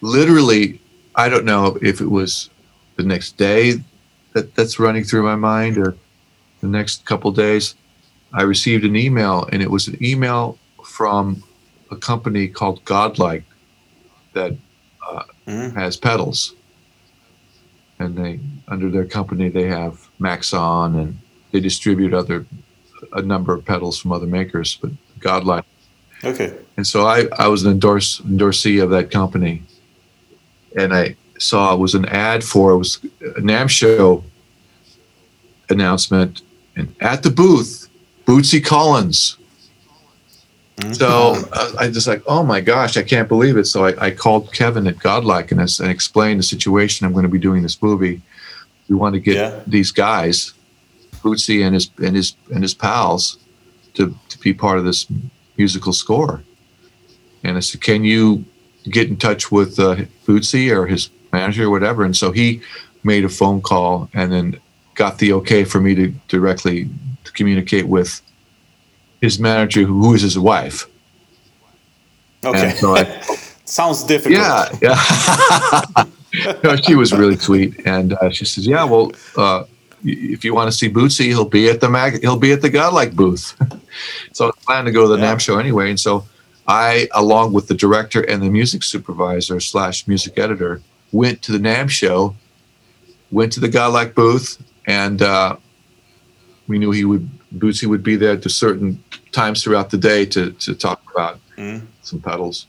literally, I don't know if it was the next day that that's running through my mind or the next couple days. I received an email, and it was an email from a company called Godlyke that uh, Mhm. has pedals, and they under their company they have Maxon, and they distribute other a number of pedals from other makers, but Godlyke. Okay. And so I, I was an endorse, endorsee of that company. And I saw it was an ad for it was a NAMM show announcement. And at the booth, Bootsy Collins. So uh, I just like, oh my gosh, I can't believe it. So I, I called Kevin at Godlyke and, I s- and explained the situation. I'm going to be doing this movie. We want to get Yeah. these guys, Bootsy and his and his and his pals, to, to be part of this musical score. And I said, can you get in touch with uh, Bootsy or his manager or whatever? And so he made a phone call and then got the okay for me to directly to communicate with his manager, who is his wife. Okay. So I, Sounds difficult. yeah, yeah. no, she was really sweet, and uh, she says, "Yeah, well, uh, if you want to see Bootsy, he'll be at the mag- he'll be at the Godlyke booth." so I plan to go to the Yeah. NAMM show anyway, and so I, along with the director and the music supervisor slash music editor, went to the NAMM show, went to the Godlyke booth, and uh, we knew he would Bootsy would be there at certain times throughout the day to to talk about Mm. some pedals.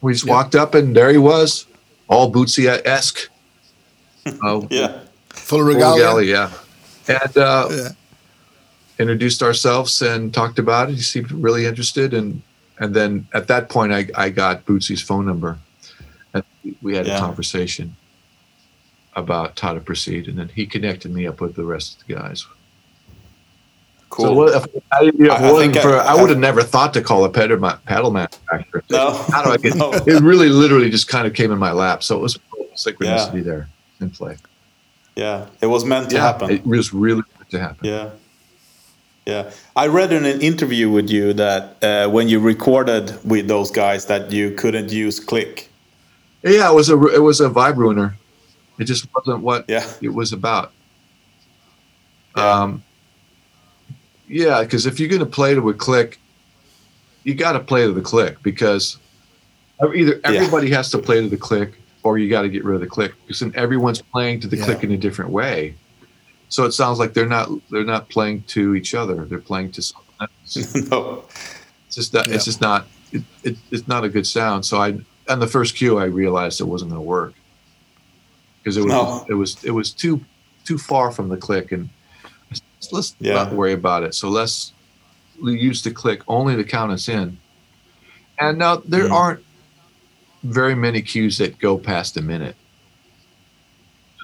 We just walked up and there he was, all Bootsy esque. Uh, Yeah. Full full regalia. galley, yeah. And uh, Yeah. introduced ourselves and talked about it. He seemed really interested, and and then at that point, I, I got Bootsy's phone number, and we had Yeah. a conversation about how to proceed, and then he connected me up with the rest of the guys. Cool. So what if, I, you know, I- I think for, I- I, would have never thought to call a pedal, ma- paddle manufacturer. No. How do I get? No. It really, literally, just kind of came in my lap. So it was synchronicity there in play. yeah. It was meant to happen. it was really meant to happen. Yeah. Yeah. I read in an interview with you that uh, when you recorded with those guys that you couldn't use click. Yeah, it was a it was a vibe ruiner. It just wasn't what Yeah. it was about. Yeah. Um, yeah, because if you're going to play to a click, you got to play to the click because either Yeah. everybody has to play to the click or you got to get rid of the click because then everyone's playing to the Yeah. click in a different way. So it sounds like they're not they're not playing to each other. They're playing to something else. no. It's just not, Yeah. it's just not it, it, it's not a good sound. So I on the first cue I realized it wasn't going to work because it was No. it was it was too too far from the click and let's, let's Yeah. not worry about it. So let's use the click only to count us in. And now there Mm. aren't very many cues that go past a minute.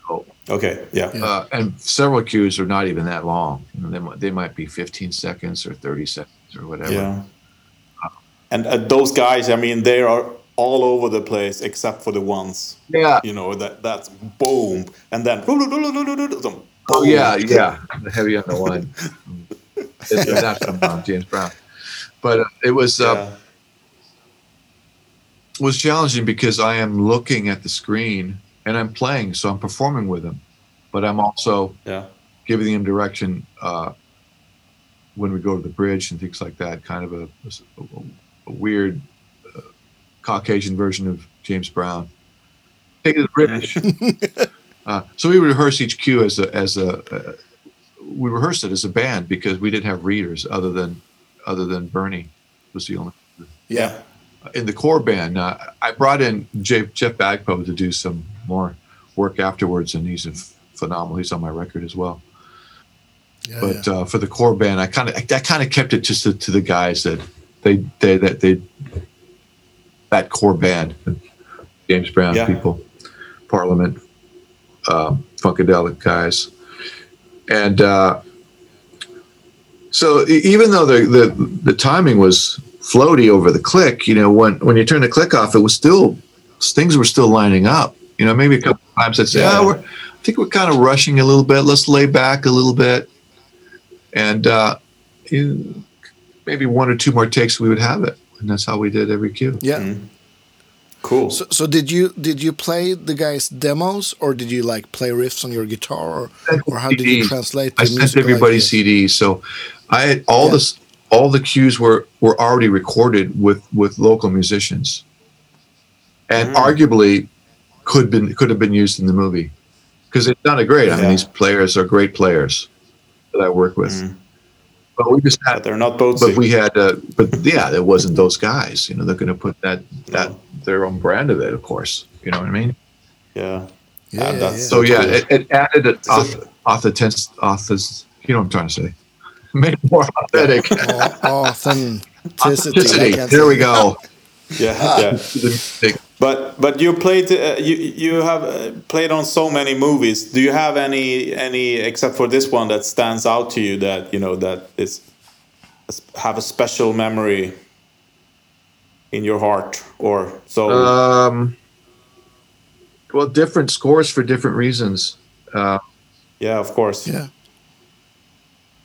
So, Okay. Yeah. Yeah. uh, and several cues are not even that long. You they, might, they might be 15 seconds or 30 seconds or whatever. Yeah. And uh, those guys, I mean, they are all over the place except for the ones, Yeah. you know, that that's boom, and then Oh yeah, yeah, the heavy on the one. It's not from um, James Brown, but uh, it was uh, was challenging because I am looking at the screen and I'm playing, so I'm performing with him, but I'm also Yeah. giving him direction uh, when we go to the bridge and things like that. Kind of a, a, a weird uh, Caucasian version of James Brown. Take it to the bridge. uh, so we rehearse each cue as a as a uh, we rehearsed it as a band because we didn't have readers other than other than Bernie was the only Yeah. in the core band. Uh, I brought in Jeff, Jeff Babko to do some more work afterwards, and he's phenomenal. He's on my record as well. Yeah, but yeah. Uh, for the core band, I kind of I kind of kept it just to, to the guys that they they that they that core band, James Brown Yeah. people, Parliament, um, Funkadelic guys, and uh, so e- even though the, the the timing was floaty over the click, you know, when when you turn the click off, it was still things were still lining up. You know, maybe a couple times I'd say, Yeah. "Oh, we're think we're kind of rushing a little bit. Let's lay back a little bit, and uh, in maybe one or two more takes, we would have it, and that's how we did every cue. Yeah. Mm. Cool. So, so did you did you play the guys' demos, or did you like play riffs on your guitar, or, or how did you translate? The I sent musical everybody ideas? CDs, so I had all Yeah. this, all the cues were were already recorded with with local musicians, and Mm. arguably could been could have been used in the movie because it sounded great. I mean, these players are great players that I work with, Mm. but we just had But they're not both. but we had uh, but yeah there wasn't those guys you know they're going to put that that their own brand of it of course you know what i mean yeah. Yeah, Yeah, yeah, that's- yeah. so yeah it, it added an So- auth- authentic authors you know what i'm trying to say make it more authentic Au- authenticity. Authenticity can't there we go Yeah. Yeah. But but you played uh, you you have uh, played on so many movies. Do you have any any except for this one that stands out to you that you know that is have a special memory in your heart or so? um well different scores for different reasons uh, yeah, of course. Yeah.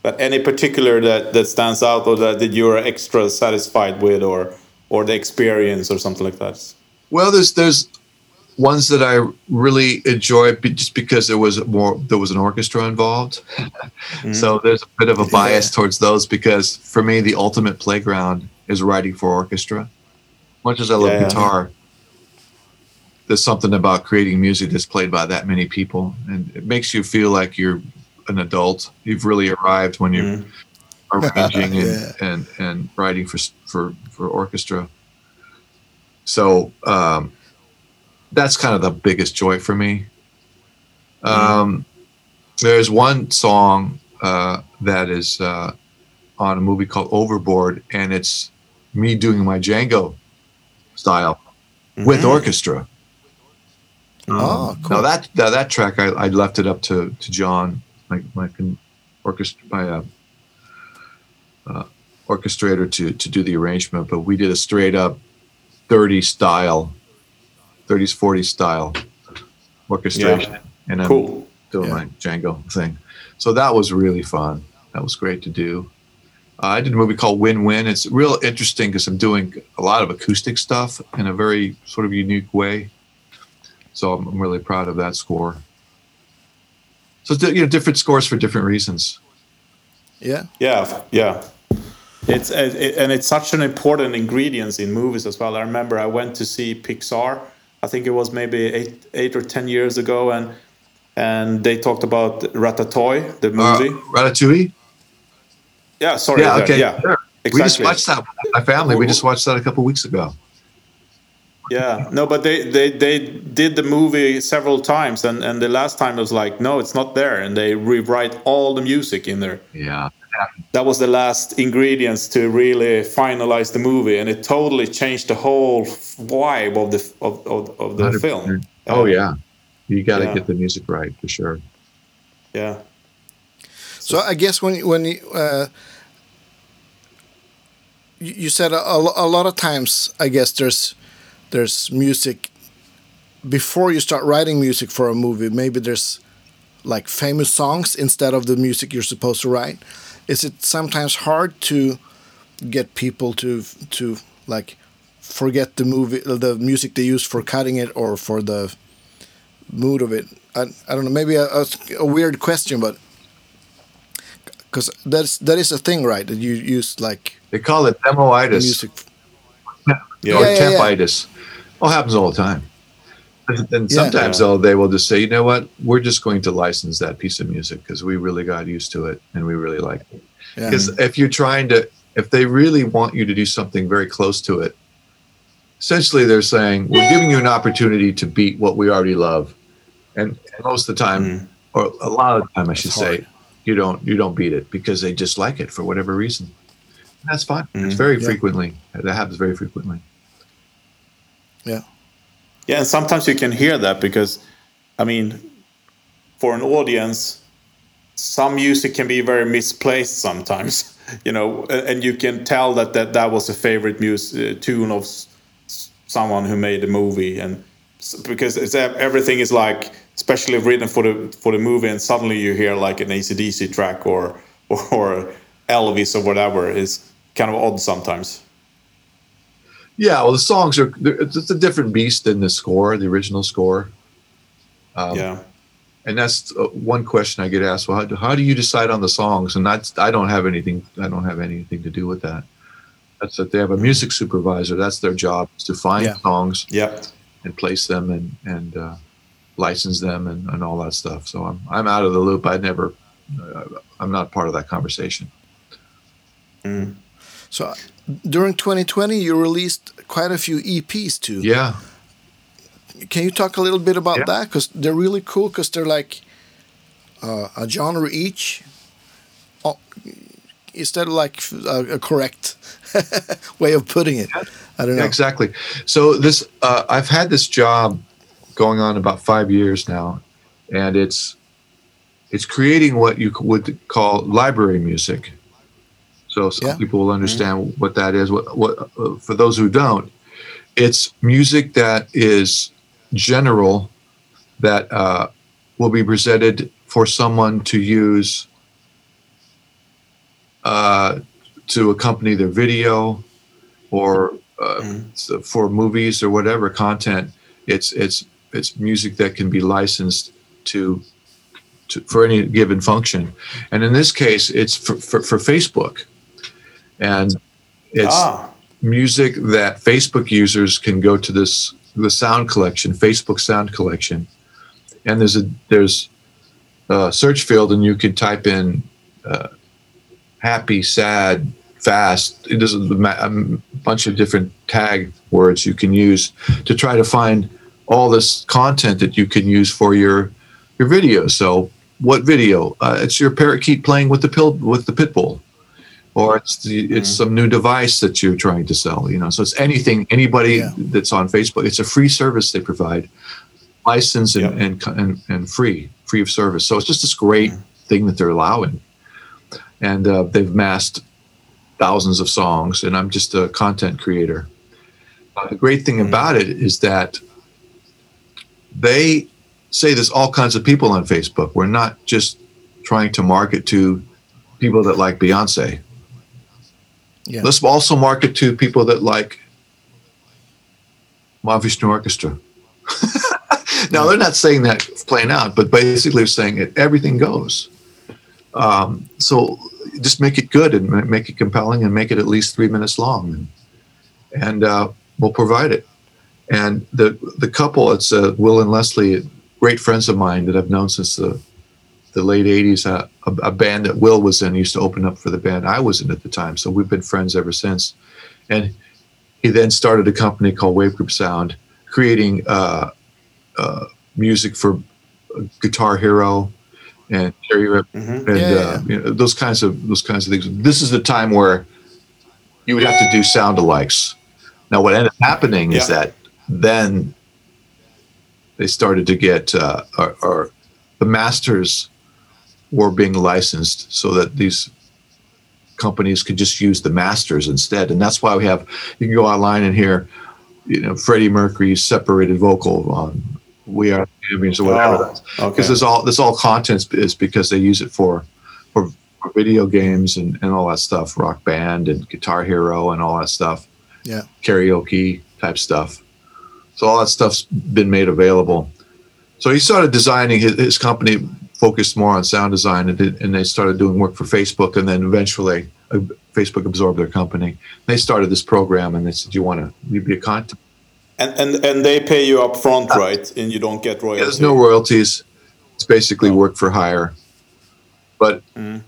But any particular that that stands out or that, that you're extra satisfied with or or the experience or something like that? Well, there's there's ones that I really enjoy be- just because there was more there was an orchestra involved. So there's a bit of a bias towards those because for me the ultimate playground is writing for orchestra. Much as I love Yeah, guitar, there's something about creating music that's played by that many people, and it makes you feel like you're an adult. You've really arrived when you're arranging and, Yeah. and and writing for for for orchestra. So um, that's kind of the biggest joy for me. Um, there's one song uh, that is uh, on a movie called Overboard, and it's me doing my Django style with Mhm. orchestra. Oh, cool. Now that now that track, I, I left it up to, to John, my my orchestra, my uh, uh, orchestrator to to do the arrangement. But we did a straight up 30 style, 30s 40s style orchestration, and I'm Cool. doing Yeah. my Django thing. So that was really fun. That was great to do. Uh, I did a movie called Win Win. It's real interesting because I'm doing a lot of acoustic stuff in a very sort of unique way. So I'm, I'm really proud of that score. So you know, different scores for different reasons. Yeah. Yeah, yeah. It's uh, it, and it's such an important ingredient in movies as well. I remember I went to see Pixar. I think it was maybe eight eight or ten years ago, and and they talked about Ratatouille, the Uh, movie. Ratatouille. Yeah, sorry. Yeah. Okay. Yeah. sure. We just watched that with my family. We just watched that a couple weeks ago. Yeah, no, but they, they they did the movie several times, and and the last time it was like, no, it's not there, and they rewrite all the music in there. Yeah. that was the last ingredients to really finalize the movie, and it totally changed the whole vibe of the of, of, of the 100%. film. Oh yeah. You got to Yeah. get the music right for sure. yeah, So I guess when when you, uh, you said a, a a lot of times, I guess there's there's music before you start writing music for a movie. Maybe there's like famous songs instead of the music you're supposed to write. Is it sometimes hard to get people to to like forget the movie the music they use for cutting it or for the mood of it? I, I don't know. Maybe a, a, a weird question, but because that's that is a thing, right? That you use like They call it demoitis. music. or Yeah, yeah, yeah. tempitis. Well, it happens all the time. And, and Yeah. sometimes Yeah. though they will just say, you know what, we're just going to license that piece of music because we really got used to it and we really like it. Yeah. Because if you're trying to, if they really want you to do something very close to it, essentially they're saying we're giving you an opportunity to beat what we already love, and, and most of the time, Mm. or a lot of the time, I should It's say, hard. You don't you don't beat it because they just like it for whatever reason. And that's fine. It's Mm. very Yeah. frequently that happens very frequently. Yeah. yeah, and sometimes you can hear that because, I mean, for an audience, some music can be very misplaced sometimes, you know, and you can tell that that, that was a favorite music uh, tune of s- s- someone who made a movie, and s- because it's everything is like especially written for the for the movie, and suddenly you hear like an ACDC track or or Elvis or whatever is kind of odd sometimes. Yeah, well, the songs are it's a different beast than the score, the original score. Um, yeah, and that's uh, one question I get asked. Well, how do, how do you decide on the songs? And that's I don't have anything. I don't have anything to do with that. That's that they have a music supervisor. That's their job is to find yeah. songs, yeah, and place them and and uh, license them and, and all that stuff. So I'm I'm out of the loop. I never. Uh, I'm not part of that conversation. Mm. So during 2020, you released quite a few EPs too. Yeah. Can you talk a little bit about yeah. that? Because they're really cool. Because they're like uh, a genre each. Oh, is that like a, a correct way of putting it? I don't know. Exactly. So this, uh, I've had this job going on about five years now, and it's it's creating what you would call library music. So some yeah. people will understand mm-hmm. what that is. What, what uh, for those who don't, it's music that is general that uh, will be presented for someone to use uh, to accompany their video or uh, mm. for movies or whatever content. It's it's it's music that can be licensed to, to for any given function, and in this case, it's for, for, for Facebook, and it's ah. music that Facebook users can go to this the sound collection, Facebook sound collection, and there's a there's a search field, and you can type in uh, happy, sad, fast. There's a, a bunch of different tag words you can use to try to find all this content that you can use for your your video. So, what video? Uh, it's your parakeet playing with the pill with the pit bull or it's the, it's mm-hmm. some new device that you're trying to sell. You know, so it's anything anybody yeah. that's on Facebook. It's a free service they provide, licensed and, yep. and, and and free, free of service. So it's just this great mm-hmm. thing that they're allowing, and uh, they've massed thousands of songs. And I'm just a content creator. Uh, the great thing mm-hmm. about it is that they say there's all kinds of people on Facebook. We're not just trying to market to people that like Beyonce yeah. Let's also market to people that like Mahavishnu Orchestra. now, they're not saying that plain out, but basically saying it, everything goes. Um, so just make it good and make it compelling and make it at least three minutes long. And, and uh, we'll provide it. And the, the couple, it's uh, Will and Leslie, great friends of mine that I've known since the the late 80s, uh, a, a, band that Will was in used to open up for the band I was in at the time. So we've been friends ever since. And he then started a company called Wave Group Sound, creating uh, uh, music for Guitar Hero and Rip mm-hmm. and yeah, yeah. Uh, you know, those kinds of those kinds of things. This is the time where you would have to do sound alikes. Now, what ended up happening yeah. is that then they started to get uh, or, or the masters were being licensed so that these companies could just use the masters instead. And that's why we have, you can go online and hear, you know, Freddie Mercury's separated vocal on We Are Champions or whatever. Because oh, okay. this all this all content is because they use it for for, for video games and, and all that stuff, rock band and guitar hero and all that stuff. Yeah. Karaoke type stuff. So all that stuff's been made available. So he started designing his, his company focused more on sound design and, did, and they started doing work for Facebook and then eventually uh, Facebook absorbed their company. They started this program and they said, "You want to be a content?" And and and they pay you up front, uh, right? And you don't get royalties. Yeah, there's no royalties. It's basically work for hire, but mm.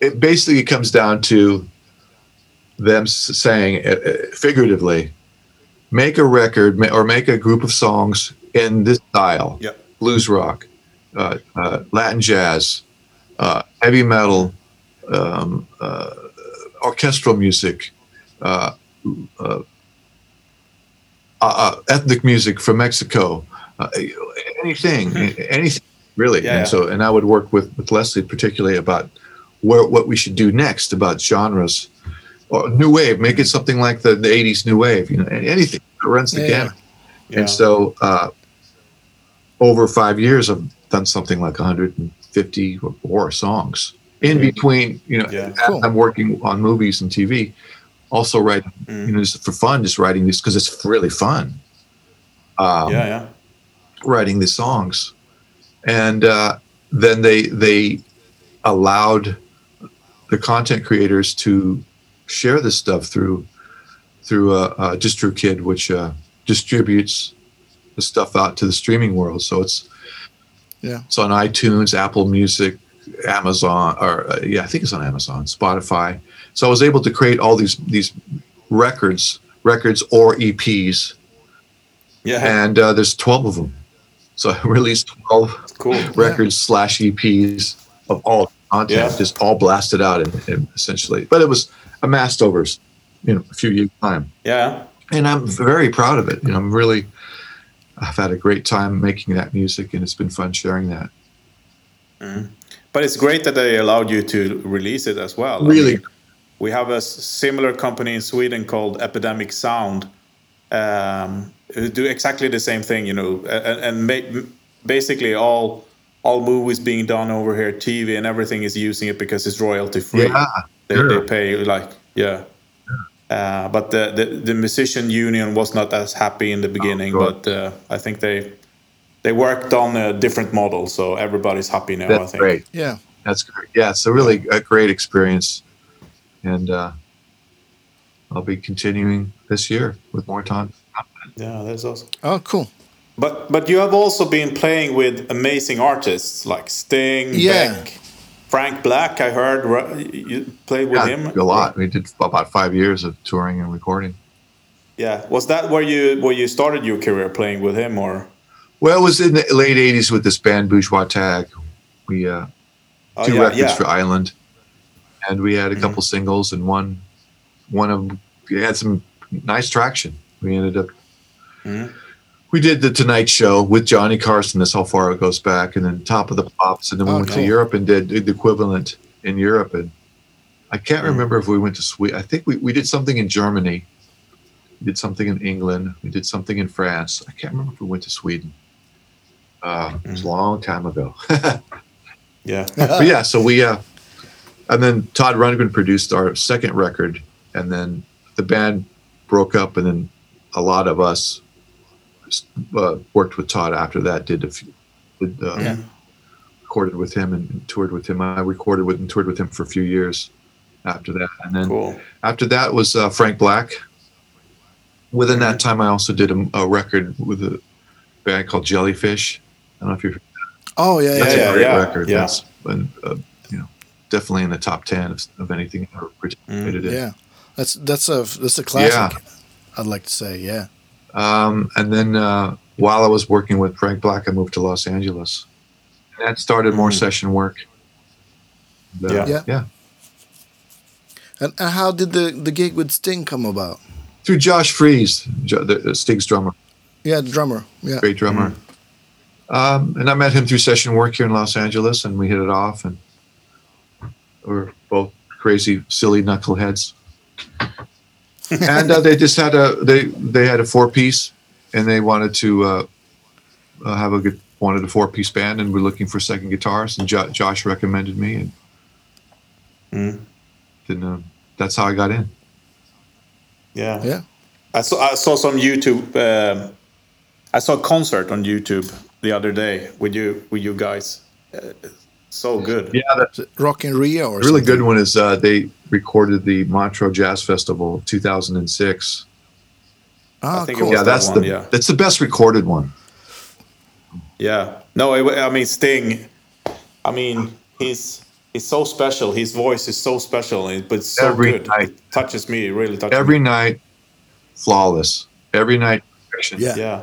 it basically comes down to them saying, uh, uh, figuratively, make a record or make a group of songs in this style: yep. blues rock, uh, uh, Latin jazz, uh, heavy metal, um, orchestral music, ethnic music from Mexico, anything, mm-hmm. anything really. Yeah, and so, and I would work with, with Leslie particularly about where what we should do next about genres or new wave. Make it something like the, the '80s new wave. You know, anything that runs the yeah, gamut. Yeah. And so, uh, over five years, I've done something like 150 or more songs. In between, you know, Yeah. Cool. I'm working on movies and TV, also writing, Mm. you know, just for fun, just writing these because it's really fun. Um, yeah, yeah. writing the songs, and uh, then they they allowed the content creators to share this stuff through through uh, uh, DistroKid, which uh, distributes the stuff out to the streaming world. So it's Yeah. it's on iTunes, Apple Music, Amazon, or uh, yeah, I think it's on Amazon, Spotify. So I was able to create all these these records, records or EPs, Yeah, and uh, there's 12 of them. So I released 12 cool. records slash EPs of all content, Yeah. just all blasted out and, and essentially. But it was amassed over, you know, a few years time, Yeah, and I'm very proud of it. You know, I'm really, I've had a great time making that music, and it's been fun sharing that. but it's great that they allowed you to release it as well. I Really? mean, we have a similar company in Sweden called Epidemic Sound, um, who do exactly the same thing. You know, and, and basically all all movies being done over here, TV and everything is using it because it's royalty free. Yeah, they, sure. they pay like yeah. Uh, but the, the the musician union was not as happy in the beginning, sure. but uh, I think they they worked on a different model, so everybody's happy now. I That's think. great. Yeah. That's great. Yeah, it's a really a great experience, and uh, I'll be continuing this year with more time. Yeah, that's awesome. Oh, cool. But but you have also been playing with amazing artists like Sting, Yeah. Beck, Frank Black. I heard you played with Yeah, him. a lot. We did about five years of touring and recording. Yeah, was that where you where you started your career playing with him, or Well, it was in the late '80s with this band Bourgeois Tagg. We uh, oh, two yeah, records yeah. for Island, and we had a couple singles and one one of we had some nice traction. We ended up Mhm. We did the Tonight Show with Johnny Carson. That's how far it goes back, and then Top of the Pops, and then we Oh, went to. Europe and did, the equivalent in Europe. And I can't remember if we went to Sweden. I think we, we did something in Germany. We did something in England. We did something in France. I can't remember if we went to Sweden. Uh, It was a long time ago. yeah. but yeah, so we uh, and then Todd Rundgren produced our second record, and then the band broke up, and then a lot of us uh, worked with Todd after that. Did a few, did, uh, Yeah. recorded with him and, and toured with him. I recorded with and toured with him for a few years after that, and then Cool. after that was uh, Frank Black. Within that time, I also did a, a record with a band called Jellyfish. I don't know if you're Oh, yeah, yeah. that's Yeah, a great yeah, record. yeah. That's been, uh, you know, definitely in the top ten of, of anything I ever participated in. Yeah. That's that's a that's a classic. Yeah. I'd like to say, yeah. Um, and then uh, while I was working with Frank Black, I moved to Los Angeles. And that started more Mhm. session work. And, uh, Yeah. Yeah. yeah. And, and how did the the gig with Sting come about? Through Josh Freese, Jo- the, the Sting's drummer, Yeah, the drummer. Yeah. great drummer. Um, and I met him through session work here in Los Angeles, and we hit it off. And we're both crazy, silly knuckleheads. And uh, they just had a they they had a four piece, and they wanted to uh, uh, have a good wanted a four piece band, and we're looking for second guitars. And jo- Josh recommended me, and Mm. then uh, that's how I got in. Yeah. Yeah. I saw I saw some YouTube. Um, I saw a concert on YouTube the other day with you with you guys. So good. Yeah, the Is it Rock in Rio or really something? good one is uh, they recorded the Montreux Jazz Festival 2006. Ah, I think it cool. was yeah, that that's one, the yeah. that's the best recorded one. Yeah. No, it, I mean Sting. I mean he's he's so special. His voice is so special, and- but it's so Every good. night. It touches me. It really touches Every me. night, flawless. Every night, perfection. Yeah. Yeah.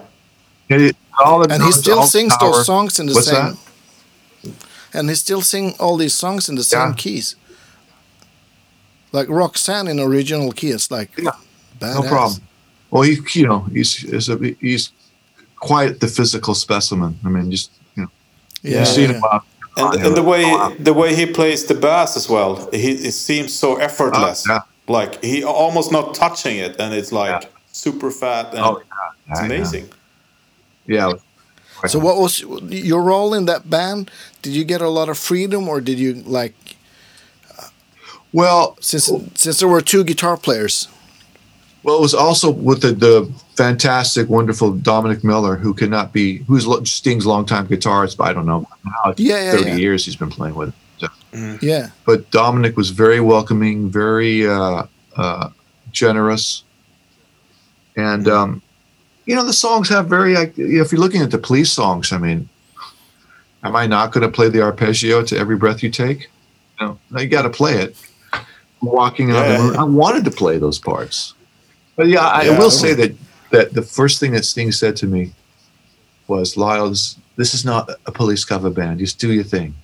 And, it- all the And he still all sings power. those songs in the What's same. that? And he still sing all these songs in the same Yeah. keys. Like Roxanne in original key, it's like Yeah, badass. No problem. Well, he, you know, he's he's, a, he's quite the physical specimen. I mean, just you know, Yeah, you've seen yeah. him out. And, on and the him. way the way he plays the bass as well, he it seems so effortless. Oh, yeah. Like he almost not touching it, and it's like Yeah. super fat and Oh, it's yeah, amazing. Yeah, So what was your role in that band? Did you get a lot of freedom, or did you like Well, since since there were two guitar players? well, it was also with the, the fantastic, wonderful Dominic Miller, who cannot be, who's lo- Sting's longtime guitarist, but I don't know now. Yeah, yeah, 30 yeah. years he's been playing with. So- Yeah, But Dominic was very welcoming, very uh, uh, generous. And, um, you know, the songs have very, like, if you're looking at the police songs, I mean, am I not going to play the arpeggio to every breath you take? No, no you got to play it. Walking on the moon. I wanted to play those parts. But yeah, I Yeah, will I say that, that the first thing that Sting said to me was, Lyle, this, this is not a police cover band. Just do your thing.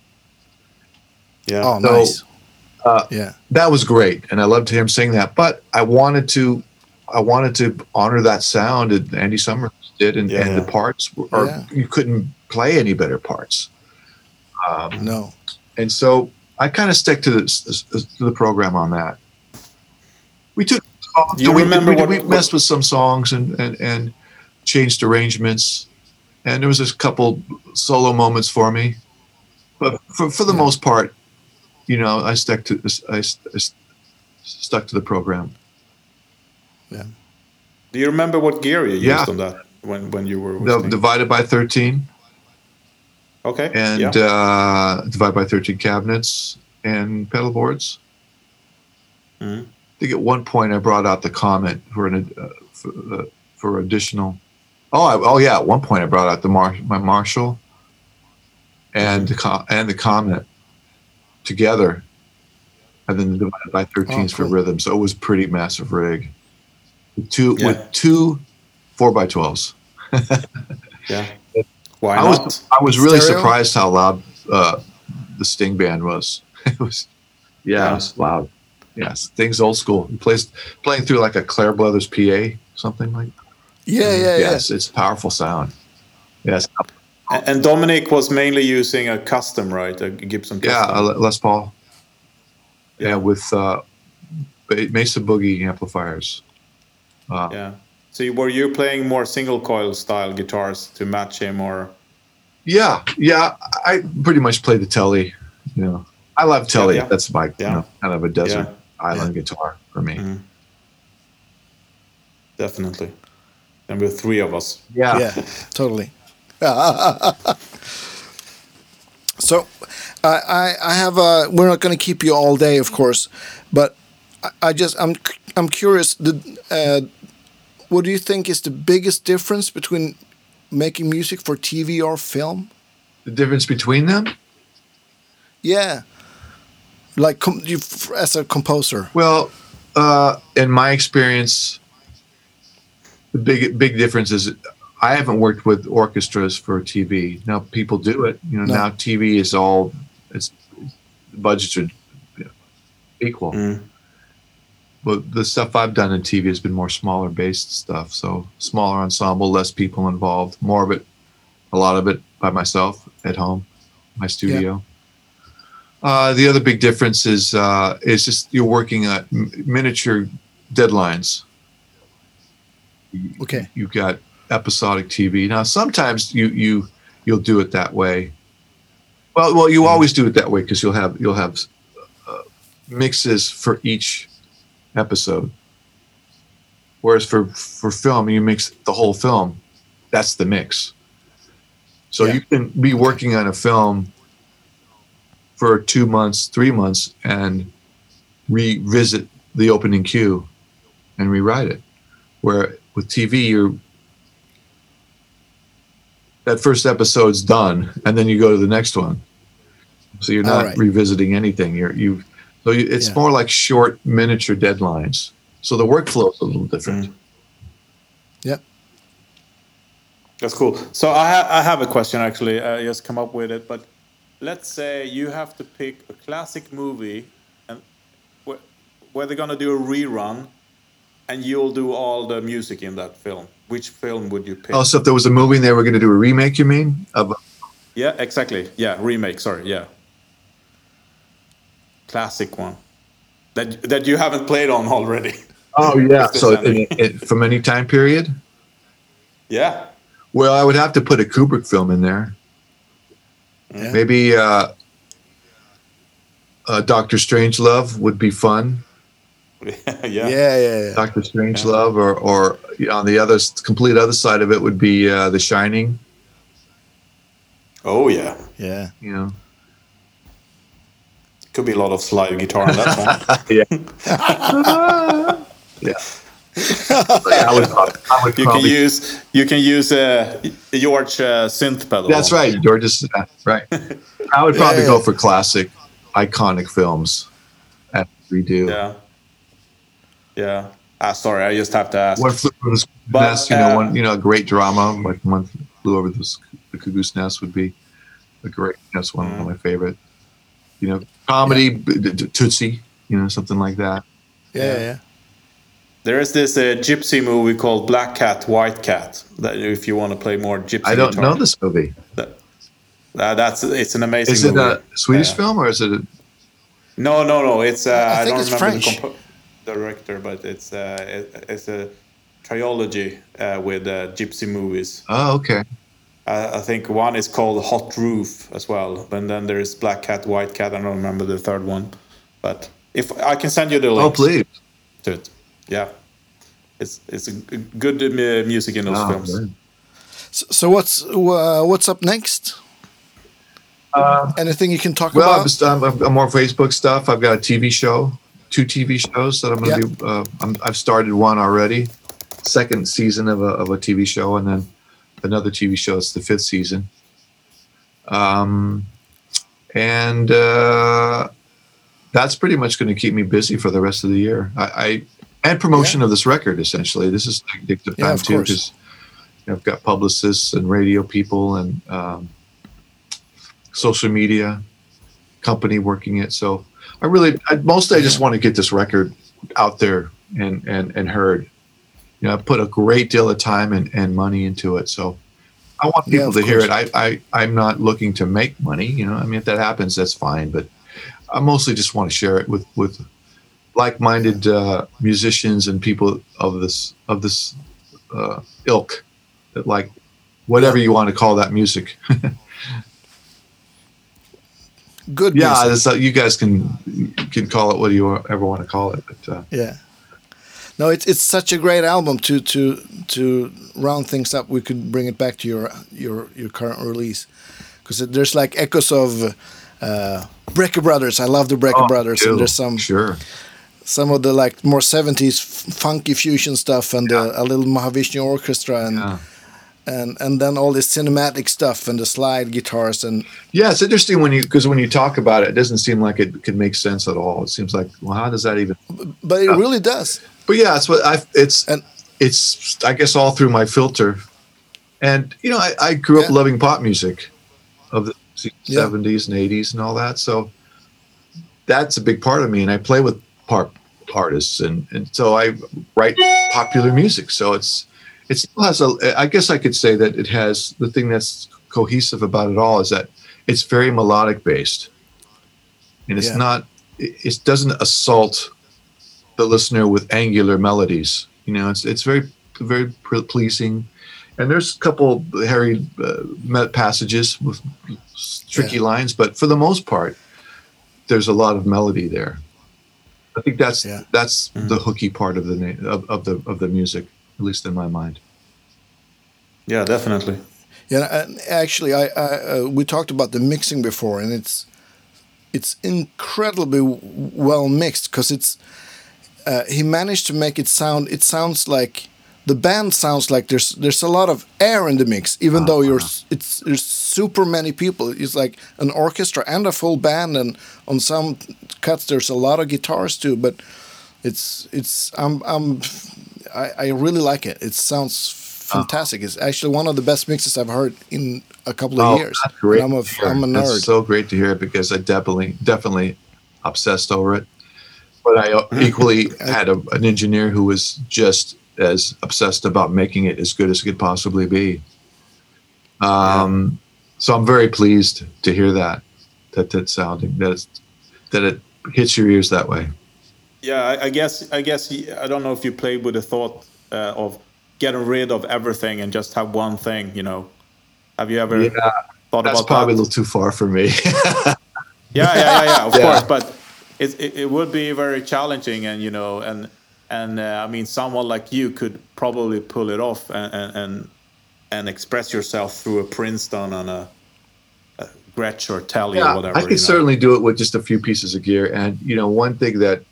Yeah. Oh, So, nice. uh, yeah, that was great and i loved to hear him saying that but i wanted to i wanted to honor that sound that andy summers did and, Yeah, and the parts or Yeah. you couldn't play any better parts. Um, no, and so i kind of stuck to the, to the program on that. We took you we, remember we, what- we messed with some songs and, and and changed arrangements. And there was a couple solo moments for me. But for, for the Yeah. most part you know i stuck to I, I stuck to the program Do you remember what gear you used Yeah. on that when, when you were the, divided by 13 Okay. and yeah. uh, divided by 13 cabinets and pedal boards Mhm. i think at one point i brought out the Komet for an uh, for, uh, for additional oh I, oh yeah at one point i brought out the Mar- my marshall and the co- and the Komet together and then divided by 13s for cool. rhythm so it was pretty massive rig two Yeah. with two four by twelves. yeah. Why I not? was I was really Stereo? surprised how loud uh, the Sting band was. it was, yeah, Yeah. it was loud. Yeah, things old school. He plays playing through like a Clair Brothers PA, something like. yeah, yeah, yeah. yes, it's powerful sound. Yes, And- And Dominic was mainly using a custom, right? A Gibson yeah, custom. uh, Les Paul. Yeah, Yeah. with uh, Mesa Boogie amplifiers. Uh, yeah. So you- were you playing more single coil style guitars to match him, or Yeah, yeah. I pretty much play the Telly. You know, I love Telly. yeah. That's my you know, kind of a desert island guitar for me. Mhm. definitely? And with three of us. Yeah. yeah, totally. so, I, I, I have a. We're not going to keep you all day, of course, but I, I just I'm I'm curious. The, uh, what do you think is the biggest difference between making music for TV or film? The difference between them? Yeah, like com- you as a composer. Well, uh, in my experience, the big big difference is I haven't worked with orchestras for TV. Now people do it. You know, No. now TV is all it's budgets are you know, equal. Mm. But the stuff I've done in TV has been more smaller based stuff. So smaller ensemble, less people involved, more of it, a lot of it by myself at home, my studio. Uh, the other big difference is uh, is just you're working at m- miniature deadlines. Okay. You've got episodic TV. Now sometimes you you you'll do it that way. Well, well, you always do it that way because you'll have you'll have uh, mixes for each episode. Whereas for for film, you mix the whole film. That's the mix. So Yeah. you can be working on a film for two months, three months, and revisit the opening cue and rewrite it. Where with TV, you're that first episode's done, and then you go to the next one. So you're not right. revisiting anything. You're you. So you, it's Yeah. more like short miniature deadlines. So the workflow is a little different. Mm. Yeah, That's cool. So I, ha- I have a question actually. I just come up with it, but let's say you have to pick a classic movie, and wh- where they're gonna do a rerun, and you'll do all the music in that film. Which film would you pick? Oh, so if there was a movie and they were going to do a remake, you mean? Of Yeah, exactly. Yeah, remake. Sorry. Yeah, classic one that that you haven't played on already. oh yeah. So there's in, in, from any time period. yeah. Well, I would have to put a Kubrick film in there. Yeah. Maybe uh, uh, Doctor Strangelove would be fun. yeah. Yeah, yeah, yeah. Doctor Strangelove, or or on the other complete other side of it would be uh, The Shining. Oh yeah. yeah. You know, Could be a lot of slide guitar on that one. yeah. yeah, I would, I would You can use you can use uh, George uh, synth pedal. That's right, George. is- uh, Right. I would probably Yeah, go for classic, iconic films. As we do. Yeah. Yeah. Ah, sorry, I just have to ask. One flew over the Cuckoo's But, nest. You know, uh, one you know, a great drama like one flew over the, the cuckoo's nest would be a great. That's one Mm. of my favorite. You know, comedy b- d- d- Tootsie. You know, something like that. Yeah, yeah, yeah. There is this uh, gypsy movie called Black Cat, White Cat. That if you want to play more gypsy I don't guitar. know this movie. That, uh, that's it's an amazing. Is it movie. a Swedish Yeah. film or is it? A, No, no, no. It's uh, I I, don't it's remember French. the compo- director, but it's uh, it, it's a trilogy uh, with uh, gypsy movies. oh, okay. Uh, I think one is called Hot Roof as well, and then there's Black Cat, White Cat. I don't remember the third one, but if I can send you the link Oh, please. to it, yeah, it's it's a g- good uh, music in those Oh, films. good. So, so what's uh, what's up next? Anything you can talk Uh, Well, I'm, about? just, I'm, I'm more Facebook stuff. I've got a TV show, two TV shows that I'm going to Yeah. do. Uh, I'm, I've started one already, second season of a, of a TV show, and then another TV show. It's the fifth season. Um, and uh, that's pretty much going to keep me busy for the rest of the year. I, I and promotion of this record. Essentially, this is addictive Yeah, time of too because you know, I've got publicists and radio people and um, social media company working it. So I really, I, mostly I just want to get this record out there and, and, and heard. You know, I put a great deal of time and, and money into it. So I want people of to hear it. I, I, I'm not looking to make money, you know, I mean, if that happens, that's fine. But I mostly just want to share it with, with like-minded uh, musicians and people of this, of this uh, ilk that like whatever you want to call that music. Good. yeah, music. uh, you guys can can call it what you ever want to call it. But uh, Yeah. No, it's it's such a great album to to to round things up. We could bring it back to your your your current release because there's like echoes of uh, Brecker Brothers. I love the Brecker Brothers, ew, and there's some sure. some of the like more 70s funky fusion stuff and uh, a little Mahavishnu orchestra and Yeah. and and then all this cinematic stuff and the slide guitars and Yeah, it's interesting when you because when you talk about it, it doesn't seem like it could make sense at all. It seems like, well, how does that even? but it really does. But yeah, it's what I. It's And- it's I guess all through my filter, and you know I, I grew up Yeah. loving pop music, of the Yeah. seventies and eighties and all that. So that's a big part of me, and I play with pop artists, and and so I write popular music. So it's it still has a. I guess I could say that it has the thing that's cohesive about it all is that it's very melodic based, and it's Yeah. not. It, it doesn't assault the listener with angular melodies. You know, it's it's very very pleasing, and there's a couple hairy uh, passages with tricky lines, but for the most part, there's a lot of melody there. I think that's Yeah. that's the hooky part of the na- of, of the of the music, at least in my mind. Yeah, definitely. Yeah, actually, I, I uh, we talked about the mixing before, and it's it's incredibly well mixed because it's uh, he managed to make it sound. It sounds like the band sounds like there's there's a lot of air in the mix, even though you're s- it's there's super many people. It's like an orchestra and a full band, and on some cuts there's a lot of guitars too. But it's it's I'm I'm I, I really like it. It sounds ah. fantastic. It's actually one of the best mixes I've heard in a couple of oh, years. Oh, that's great. I'm a. I'm a nerd. so great to hear it because I definitely definitely obsessed over it. But I Mm-hmm. equally had a, an engineer who was just as obsessed about making it as good as it could possibly be. Um, So I'm very pleased to hear that that that sounding that it's, that it hits your ears that way. Yeah, I, I guess I guess I don't know if you played with the thought uh, of getting rid of everything and just have one thing. You know, have you ever Yeah, thought that's about probably that? a little too far for me. yeah, yeah, yeah, yeah. Of Yeah. course, but it, it it would be very challenging, and you know, and and uh, I mean, someone like you could probably pull it off and and and, and express yourself through a Princeton and a, a Gretsch or Telly or yeah, whatever. I you could know. certainly do it with just a few pieces of gear. And you know, one thing that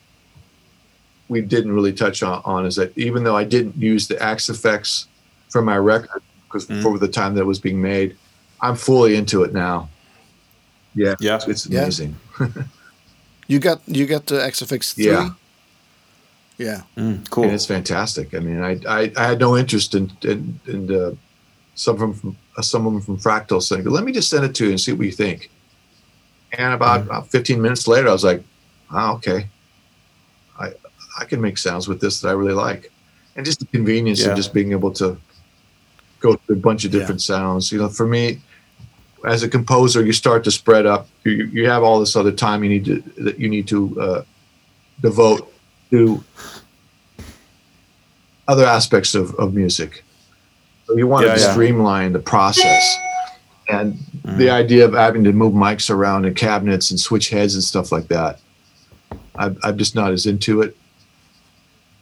we didn't really touch on, on is that even though I didn't use the Axe-Fx for my record because Mm. for the time that it was being made, I'm fully into it now. Yeah, Yeah. it's, it's Yeah. amazing. You got you got the Axe-Fx three. Yeah. Yeah. Mm, cool. and it's fantastic. I mean, I I, I had no interest in in, in uh, someone from uh, someone from Fractal saying, "Let me just send it to you and see what you think." And about, Mm-hmm. about 15 minutes later, I was like, "Oh, okay, I I can make sounds with this that I really like," and just the convenience Yeah. of just being able to go through a bunch of Yeah. different sounds. You know, for me. As a composer, you start to spread up. You, you have all this other time you need to that you need to uh, devote to other aspects of, of music. So you want Yeah, to yeah. streamline the process. And the idea of having to move mics around and cabinets and switch heads and stuff like that, I'm, I'm just not as into it.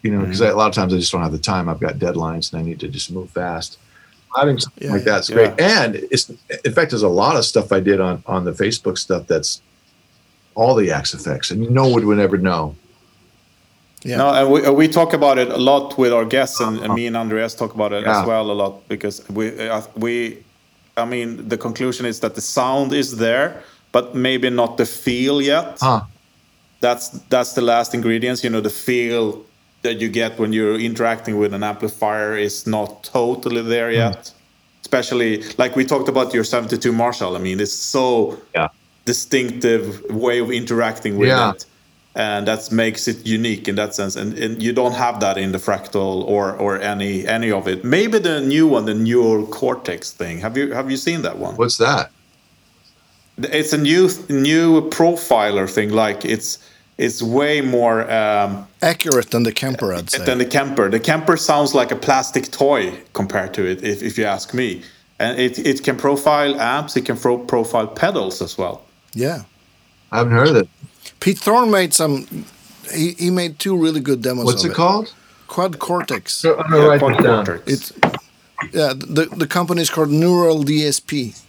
You know, because a lot of times I just don't have the time. I've got deadlines and I need to just move fast. Having something Yeah, like that's yeah. great. And it's in fact, there's a lot of stuff I did on on the Facebook stuff that's all the Axe-Fx, and no one would ever know. Yeah. No, and we, uh, we talk about it a lot with our guests, and, and me and Andreas talk about it Yeah. as well a lot because we uh, we, I mean, the conclusion is that the sound is there, but maybe not the feel yet. Huh. That's that's the last ingredients. You know, the feel that you get when you're interacting with an amplifier is not totally there Hmm. yet. Especially like we talked about your 72 Marshall. I mean, it's so Yeah. distinctive way of interacting with Yeah. it and that makes it unique in that sense and, and you don't have that in the fractal or or any any of it maybe the new one the neural cortex thing have you have you seen that one What's that? it's a new new profiler thing like it's it's way more um, Accurate than the Kemper, I'd say. than the Kemper. The Kemper sounds like a plastic toy compared to it, if, if you ask me. And it, it can profile amps, it can pro- profile pedals as well. yeah. I haven't heard of it. Pete Thorne made some. He, he made two really good demos. What's of it called? Quad Cortex. I'm gonna write Quad this down. Cortex. It's yeah. The the company is called Neural DSP.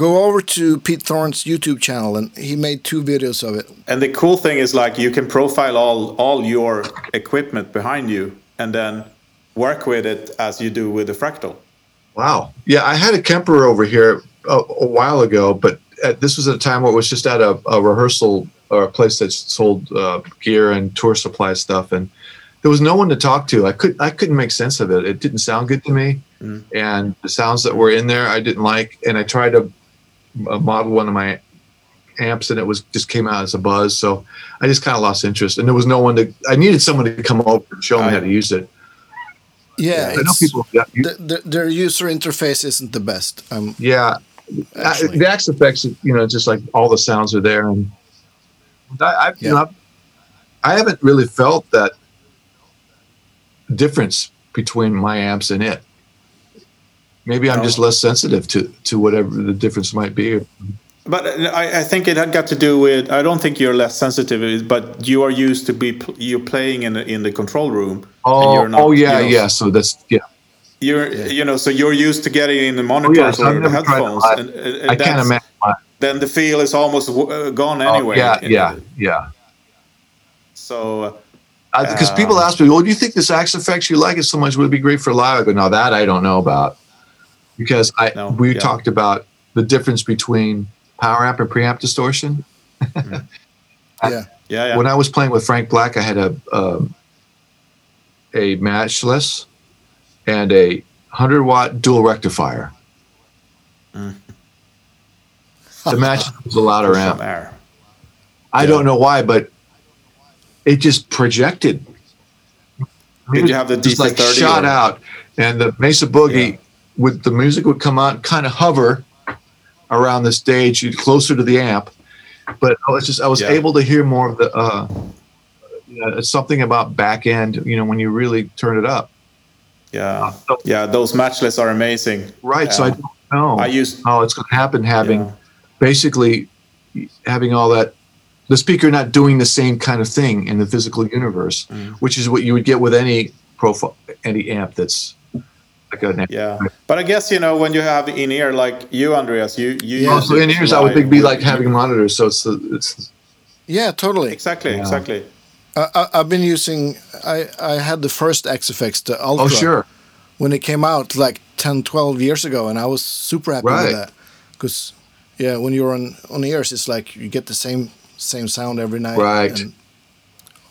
Go over to Pete Thorne's YouTube channel, and he made two videos of it. And the cool thing is like you can profile all all your equipment behind you and then work with it as you do with the fractal. Wow. Yeah, I had a Kemper over here a, a while ago, but at, this was at a time where it was just at a, a rehearsal or a place that sold uh, gear and tour supply stuff, and there was no one to talk to. I could I couldn't make sense of it. It didn't sound good to me, mm. and the sounds that were in there I didn't like. And I tried to model one of my amps, and it was just came out as a buzz. So I just kind of lost interest, and there was no one to. I needed someone to come over and show me how to use it. Yeah, I know people. Yeah, you- the, the, their user interface isn't the best. Um, Yeah, I, the Axe-Fx, you know, just like all the sounds are there, and I, I you Yeah. know, I've- I haven't really felt that difference between my amps and it. Maybe I'm just less sensitive to to whatever the difference might be. But uh, I, I think it had got to do with I don't think you're less sensitive, but you are used to be you're playing in the, in the control room. and Oh, you're not, oh yeah, you know, yeah. So that's yeah. You're you know so you're used to getting in the Oh, monitors yeah, I've or the headphones, and, and, I can't imagine. Why. Then the feel is almost uh, gone Oh, anyway. yeah, In- yeah, yeah. So uh, Because people Um, ask me, "Well, do you think this Axe-Fx you like it so much would it be great for live?" I go, "No, that I don't know about." Because I No, we yeah. talked about the difference between power amp and preamp distortion. yeah, yeah, yeah. When I was playing with Frank Black, I had a um, a matchless and a hundred watt dual rectifier. Mm. The match was a louder amp. air. I don't know why, but it just projected. Did you have the just like DC30 shot or- out, and the Mesa Boogie Yeah. with the music would come on, kind of hover around the stage, closer to the amp. But I was just I was Yeah. able to hear more of the uh, Yeah, something about back end. You know, when you really turn it up. Yeah, yeah, those matchless are amazing. Right. So I don't know I use how it's going to happen. Having Yeah. basically having all that, the speaker not doing the same kind of thing in the physical universe, Mm. which is what you would get with any profile, any amp that's. Yeah, but I guess you know when you have in ear like you, Andreas, you you Yeah. use Also, it in ears, I would think be like having monitors. So it's it's Yeah, totally. exactly Yeah. exactly. I, I, I've been using. I I had the first Axe-Fx, the Ultra, oh sure when it came out like 10, 12 years ago, and I was super happy Right. with that. Because yeah, when you're on on ears, it's like you get the same same sound every night. Right. and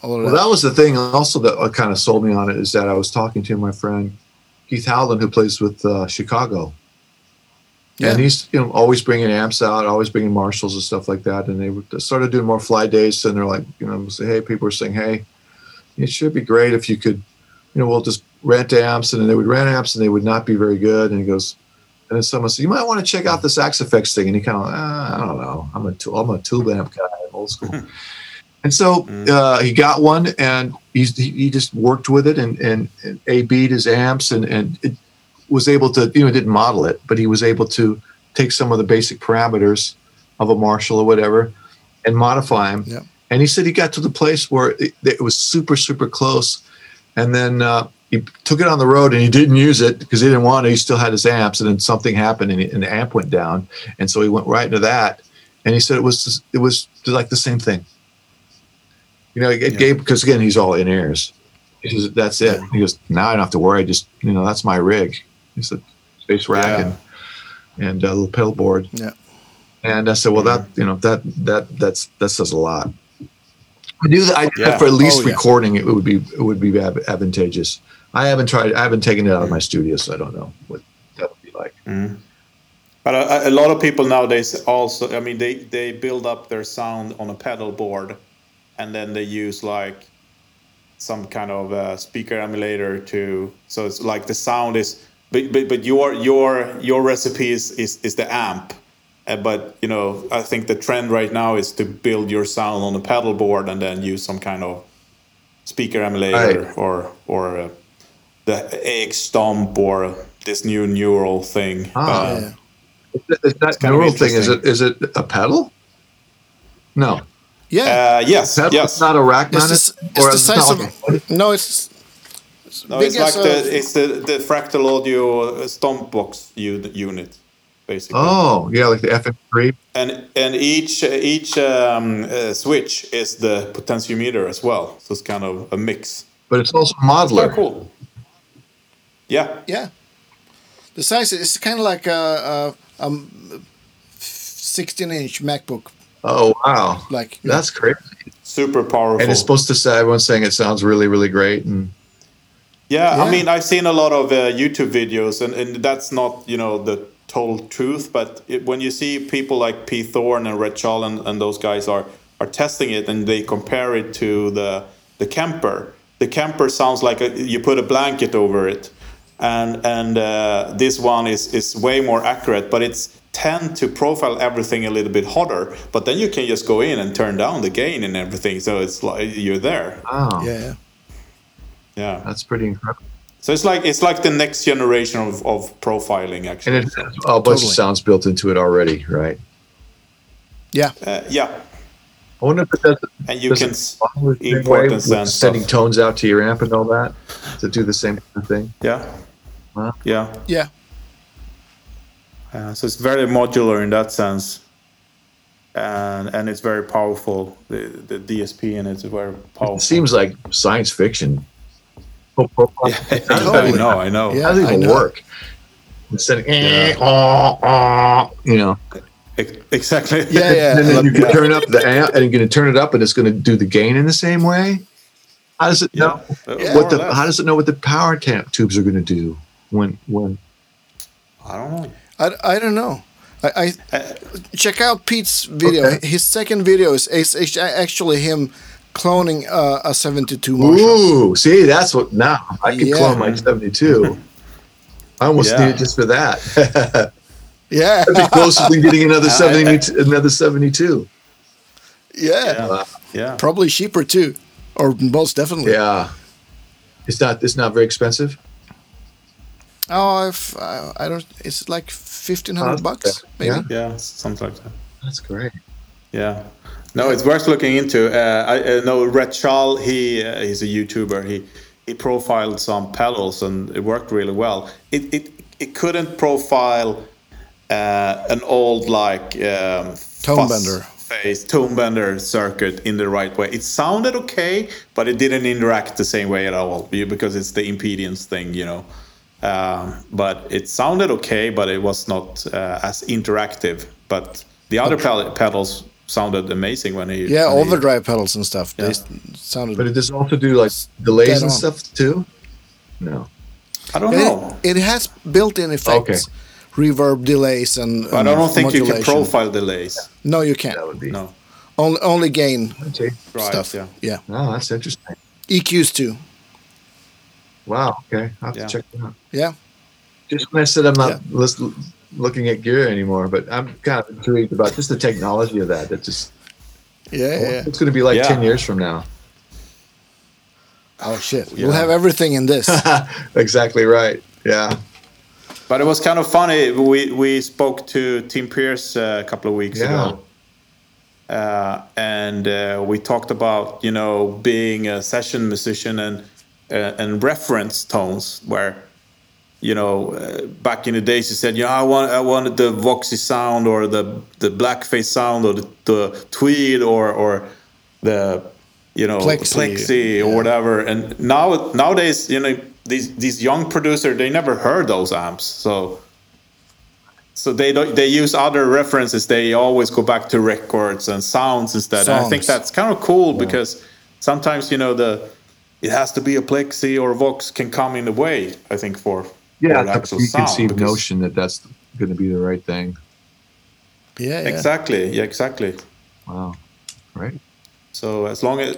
Well, that. that was the thing. Also, that uh, kind of sold me on it is that I was talking to my friend Keith Howland, who plays with uh, Chicago, Yeah. and he's you know always bringing amps out, always bringing Marshalls and stuff like that. And they started doing more fly days, and they're like, you know, say, hey, people are saying, hey, it should be great if you could, you know, we'll just rent amps, and then they would rent amps, and they would not be very good. And he goes. And then someone said, "You might want to check out this Axe-Fx thing." And he kind of, ah, I don't know. I'm a tool, I'm a tube amp guy, I'm old school. And so uh, he got one, and he's, he he just worked with it and and, and a beat his amps, and and it was able to you know didn't model it, but he was able to take some of the basic parameters of a Marshall or whatever, and modify them. Yeah. And he said he got to the place where it, it was super super close, and then uh, he took it on the road and he didn't use it because he didn't want it. He still had his amps, and then something happened and, he- and the amp went down, and so he went right into that. And he said it was it was like the same thing. You know, it Yeah. gave because again he's all in ears. He says that's it. He goes now I don't have to worry. I just you know that's my rig. He said space rack Yeah. and and a little pedal board. Yeah. And I said, well, that you know that that that's that says a lot. I do that. I do Yeah. that for at least Oh, recording. It would be it would be advantageous. I haven't tried. I haven't taken it out of mm. my studio, so I don't know what that would be like. Mm. But a, a lot of people nowadays also, I mean, they they build up their sound on a pedal board, and then they use like some kind of uh, speaker emulator to. So it's like the sound is, but but, but your your your recipe is is, is the amp. Uh, but you know, I think the trend right now is to build your sound on a pedal board and then use some kind of speaker emulator Right. or or uh, the AX Stomp or this new neural thing. Ah. Uh, yeah. Is that neural thing? Is it is it a pedal? No, Yeah. Uh, yes, pedal. yes. It's not a rack it's mounted. the, it's or the it's size not of. like No, it's. it's no, it's like the it's the, the fractal audio uh, stomp box u- unit, basically. Oh, yeah, like the FM3. And and each uh, each um, uh, switch is the potentiometer as well, so it's kind of a mix. But it's also Very modular. cool. Yeah, Yeah. The size is kind of like a, a, a 16 inch MacBook. Oh, wow. Like That's crazy. super powerful. And it's supposed to say, everyone's saying it sounds really, really great. And Yeah, Yeah. I mean, I've seen a lot of uh, YouTube videos, and, and that's not, you know, the total truth. But it, when you see people like P. Thorne and Rhett Shull and, and those guys are are testing it, and they compare it to the the Kemper. The Kemper sounds like a, you put a blanket over it, and and uh, this one is is way more accurate, but it's tend to profile everything a little bit hotter. But then you can just go in and turn down the gain and everything, so it's like you're there. wow, Yeah, yeah. Yeah. that's pretty incredible. So it's like it's like the next generation of, of profiling, And actually. it has a bunch Totally. of sounds built into it already, right? Yeah. Uh, yeah, I wonder if it does and you does can it s- follow the same import way and with send sending stuff. tones out to your amp and all that to do the same thing. yeah, Wow. yeah. Yeah. Uh, so it's very modular in that sense, and and it's very powerful. The the DSP in it's very powerful. It seems like science fiction. Yeah, How I know, I know. Yeah. How does it even know. work? Instead of, eh, oh, oh, you know, Exactly. Yeah, yeah. and then you can Yeah. turn up the amp, and you're going to turn it up, and it's going to do the gain in the same way. How does it know Uh, Yeah. what or the? How does it know what the power ta- tubes are going to do when when? I don't know. I, I don't know. I, I Uh, check out Pete's video. Okay. His second video is, is, is actually him cloning uh, a 72 Marshall. Ooh, see, that's what now I could Yeah. clone my 72. I almost Yeah. need it just for that. Yeah. That'd be closer than getting another I- 70, another 72. yeah. yeah, yeah. Probably cheaper too. or most definitely. Yeah. It's not. It's not very expensive. Oh, if uh, I don't, it's like fifteen hundred bucks, maybe. Yeah. Yeah, something like that. That's great. Yeah. No, it's worth looking into. Uh, I uh, know Rhett Shull, he uh, he's a YouTuber. He he profiled some pedals and it worked really well. It it it couldn't profile uh, an old like um, Tone bender. phase tone bender circuit in the right way. It sounded okay, but it didn't interact the same way at all because it's the impedance thing, you know. Um, but it sounded okay, but it was not uh, as interactive. But the other pedal- pedals sounded amazing when he Yeah, when he- overdrive pedals and stuff. They Yeah. s- sounded. But it does also do like delays and on. stuff too. No. I don't it, know. it has built-in effects, reverb delays, and. But I don't think you can profile delays. No, you can't. That would be. No. Only, only gain Okay. Right. stuff. Yeah. yeah. Oh, that's interesting. EQs too. Wow. Okay. I'll have Yeah. to check it out. Yeah. Just when I said I'm not lis- looking at gear anymore, but I'm kind of intrigued about just the technology of that. That just Yeah. Yeah. yeah. it's going to be like Yeah. ten years from now. Oh shit! Yeah. We'll have everything in this. exactly right. Yeah. But it was kind of funny. We we spoke to Tim Pierce uh, a couple of weeks Yeah. ago, uh, and uh, we talked about you know being a session musician and uh, and reference tones where you know uh, back in the days he said you know I want I wanted the Voxy sound or the the blackface sound or the, the tweed or or the you know Plexi, plexi, or yeah. whatever. And now nowadays you know these these young producer they never heard those amps. So so they don't they use other references. They always go back to records and sounds instead. And i think that's kind of cool because sometimes you know the it has to be a plexi or a vox can come in the way i think for Yeah. for the It's a actual sound preconceived notion that that's going to be the right thing. Yeah. yeah. exactly yeah exactly Wow. Right. so as long as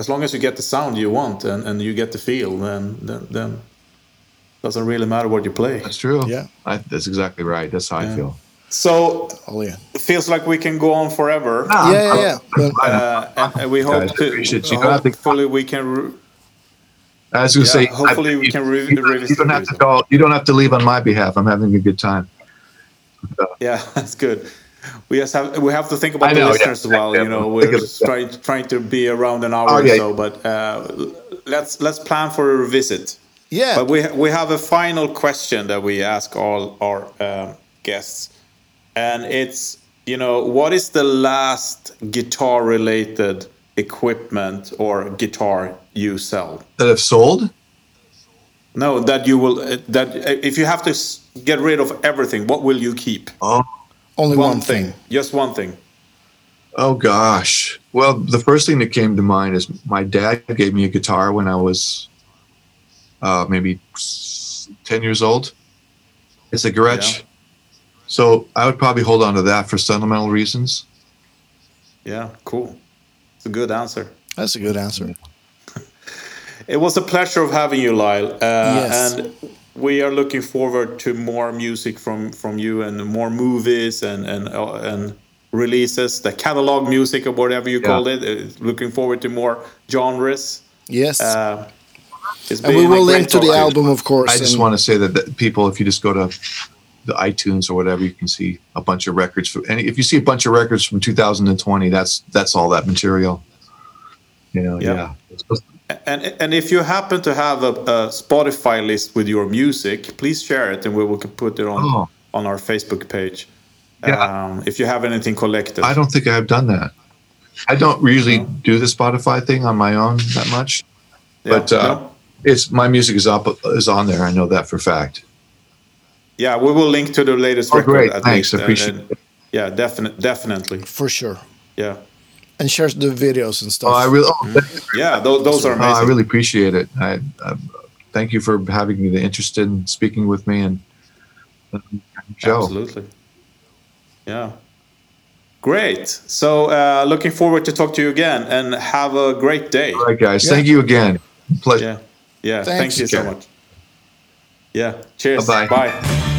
as long as you get the sound you want and, and you get the feel then then, then doesn't really matter what you play That's true. Yeah. I, that's exactly right. That's how I feel. so Oh yeah. it feels like we can go on forever Ah, Yeah. Yeah. yeah. Uh, and, and we hope Guys, to you. You to- hopefully we can re- I was going to Yeah, say, hopefully I- we can re- you, revisit you don't have to this. call. You don't have to leave on my behalf. I'm having a good time. Yeah, that's good. We just have we have to think about I the know, yeah, listeners as well. You know, we're of it, just yeah. trying trying to be around an hour Oh, or so, but uh, let's let's plan for a revisit. yeah. But we we have a final question that we ask all our um, guests, and it's you know what is the last guitar related equipment or guitar you sell? That have sold. No, that you will uh, that uh, if you have to get rid of everything, what will you keep? Oh, Only one, thing. just one thing. oh gosh. Well, the first thing that came to mind is my dad gave me a guitar when I was uh, maybe ten years old. It's a Gretsch. Yeah. So I would probably hold on to that for sentimental reasons. Yeah, cool. It's a good answer. That's a good answer. It was a pleasure of having you, Lyle. Uh, Yes. And we are looking forward to more music from from you and more movies and and uh, and releases, the catalog music or whatever you Yeah. called it. Uh, looking forward to more genres. Yes. Uh, and we will link to the album, of course. I just want to say that, that people, if you just go to the iTunes or whatever, you can see a bunch of records. For, and if you see a bunch of records from 2020, that's that's all that material. You know, Yeah. yeah. It's supposed to- And and if you happen to have a, a Spotify list with your music, please share it, and we will put it on Oh. on our Facebook page. Yeah. Um, if you have anything collected, I don't think I've done that. I don't usually do the Spotify thing on my own that much. Yeah, but, uh, no? It's my music is up is on there. I know that for a fact. Yeah, we will link to the latest Oh, record. great. at Thanks. least, I and- appreciate and- Yeah, definitely, definitely. for sure. Yeah, And share the videos and stuff. Oh, I really, oh, thank you. yeah, those, those are Oh, I really appreciate it. I, I thank you for having me, the interest in speaking with me and uh, Joe. Absolutely. Yeah. Great. So, uh, looking forward to talk to you again, and have a great day. All right, guys. Yeah. Thank you again. Pleasure. Yeah. Yeah. Thanks. Thank you so much. Yeah. Cheers. Bye-bye. Bye.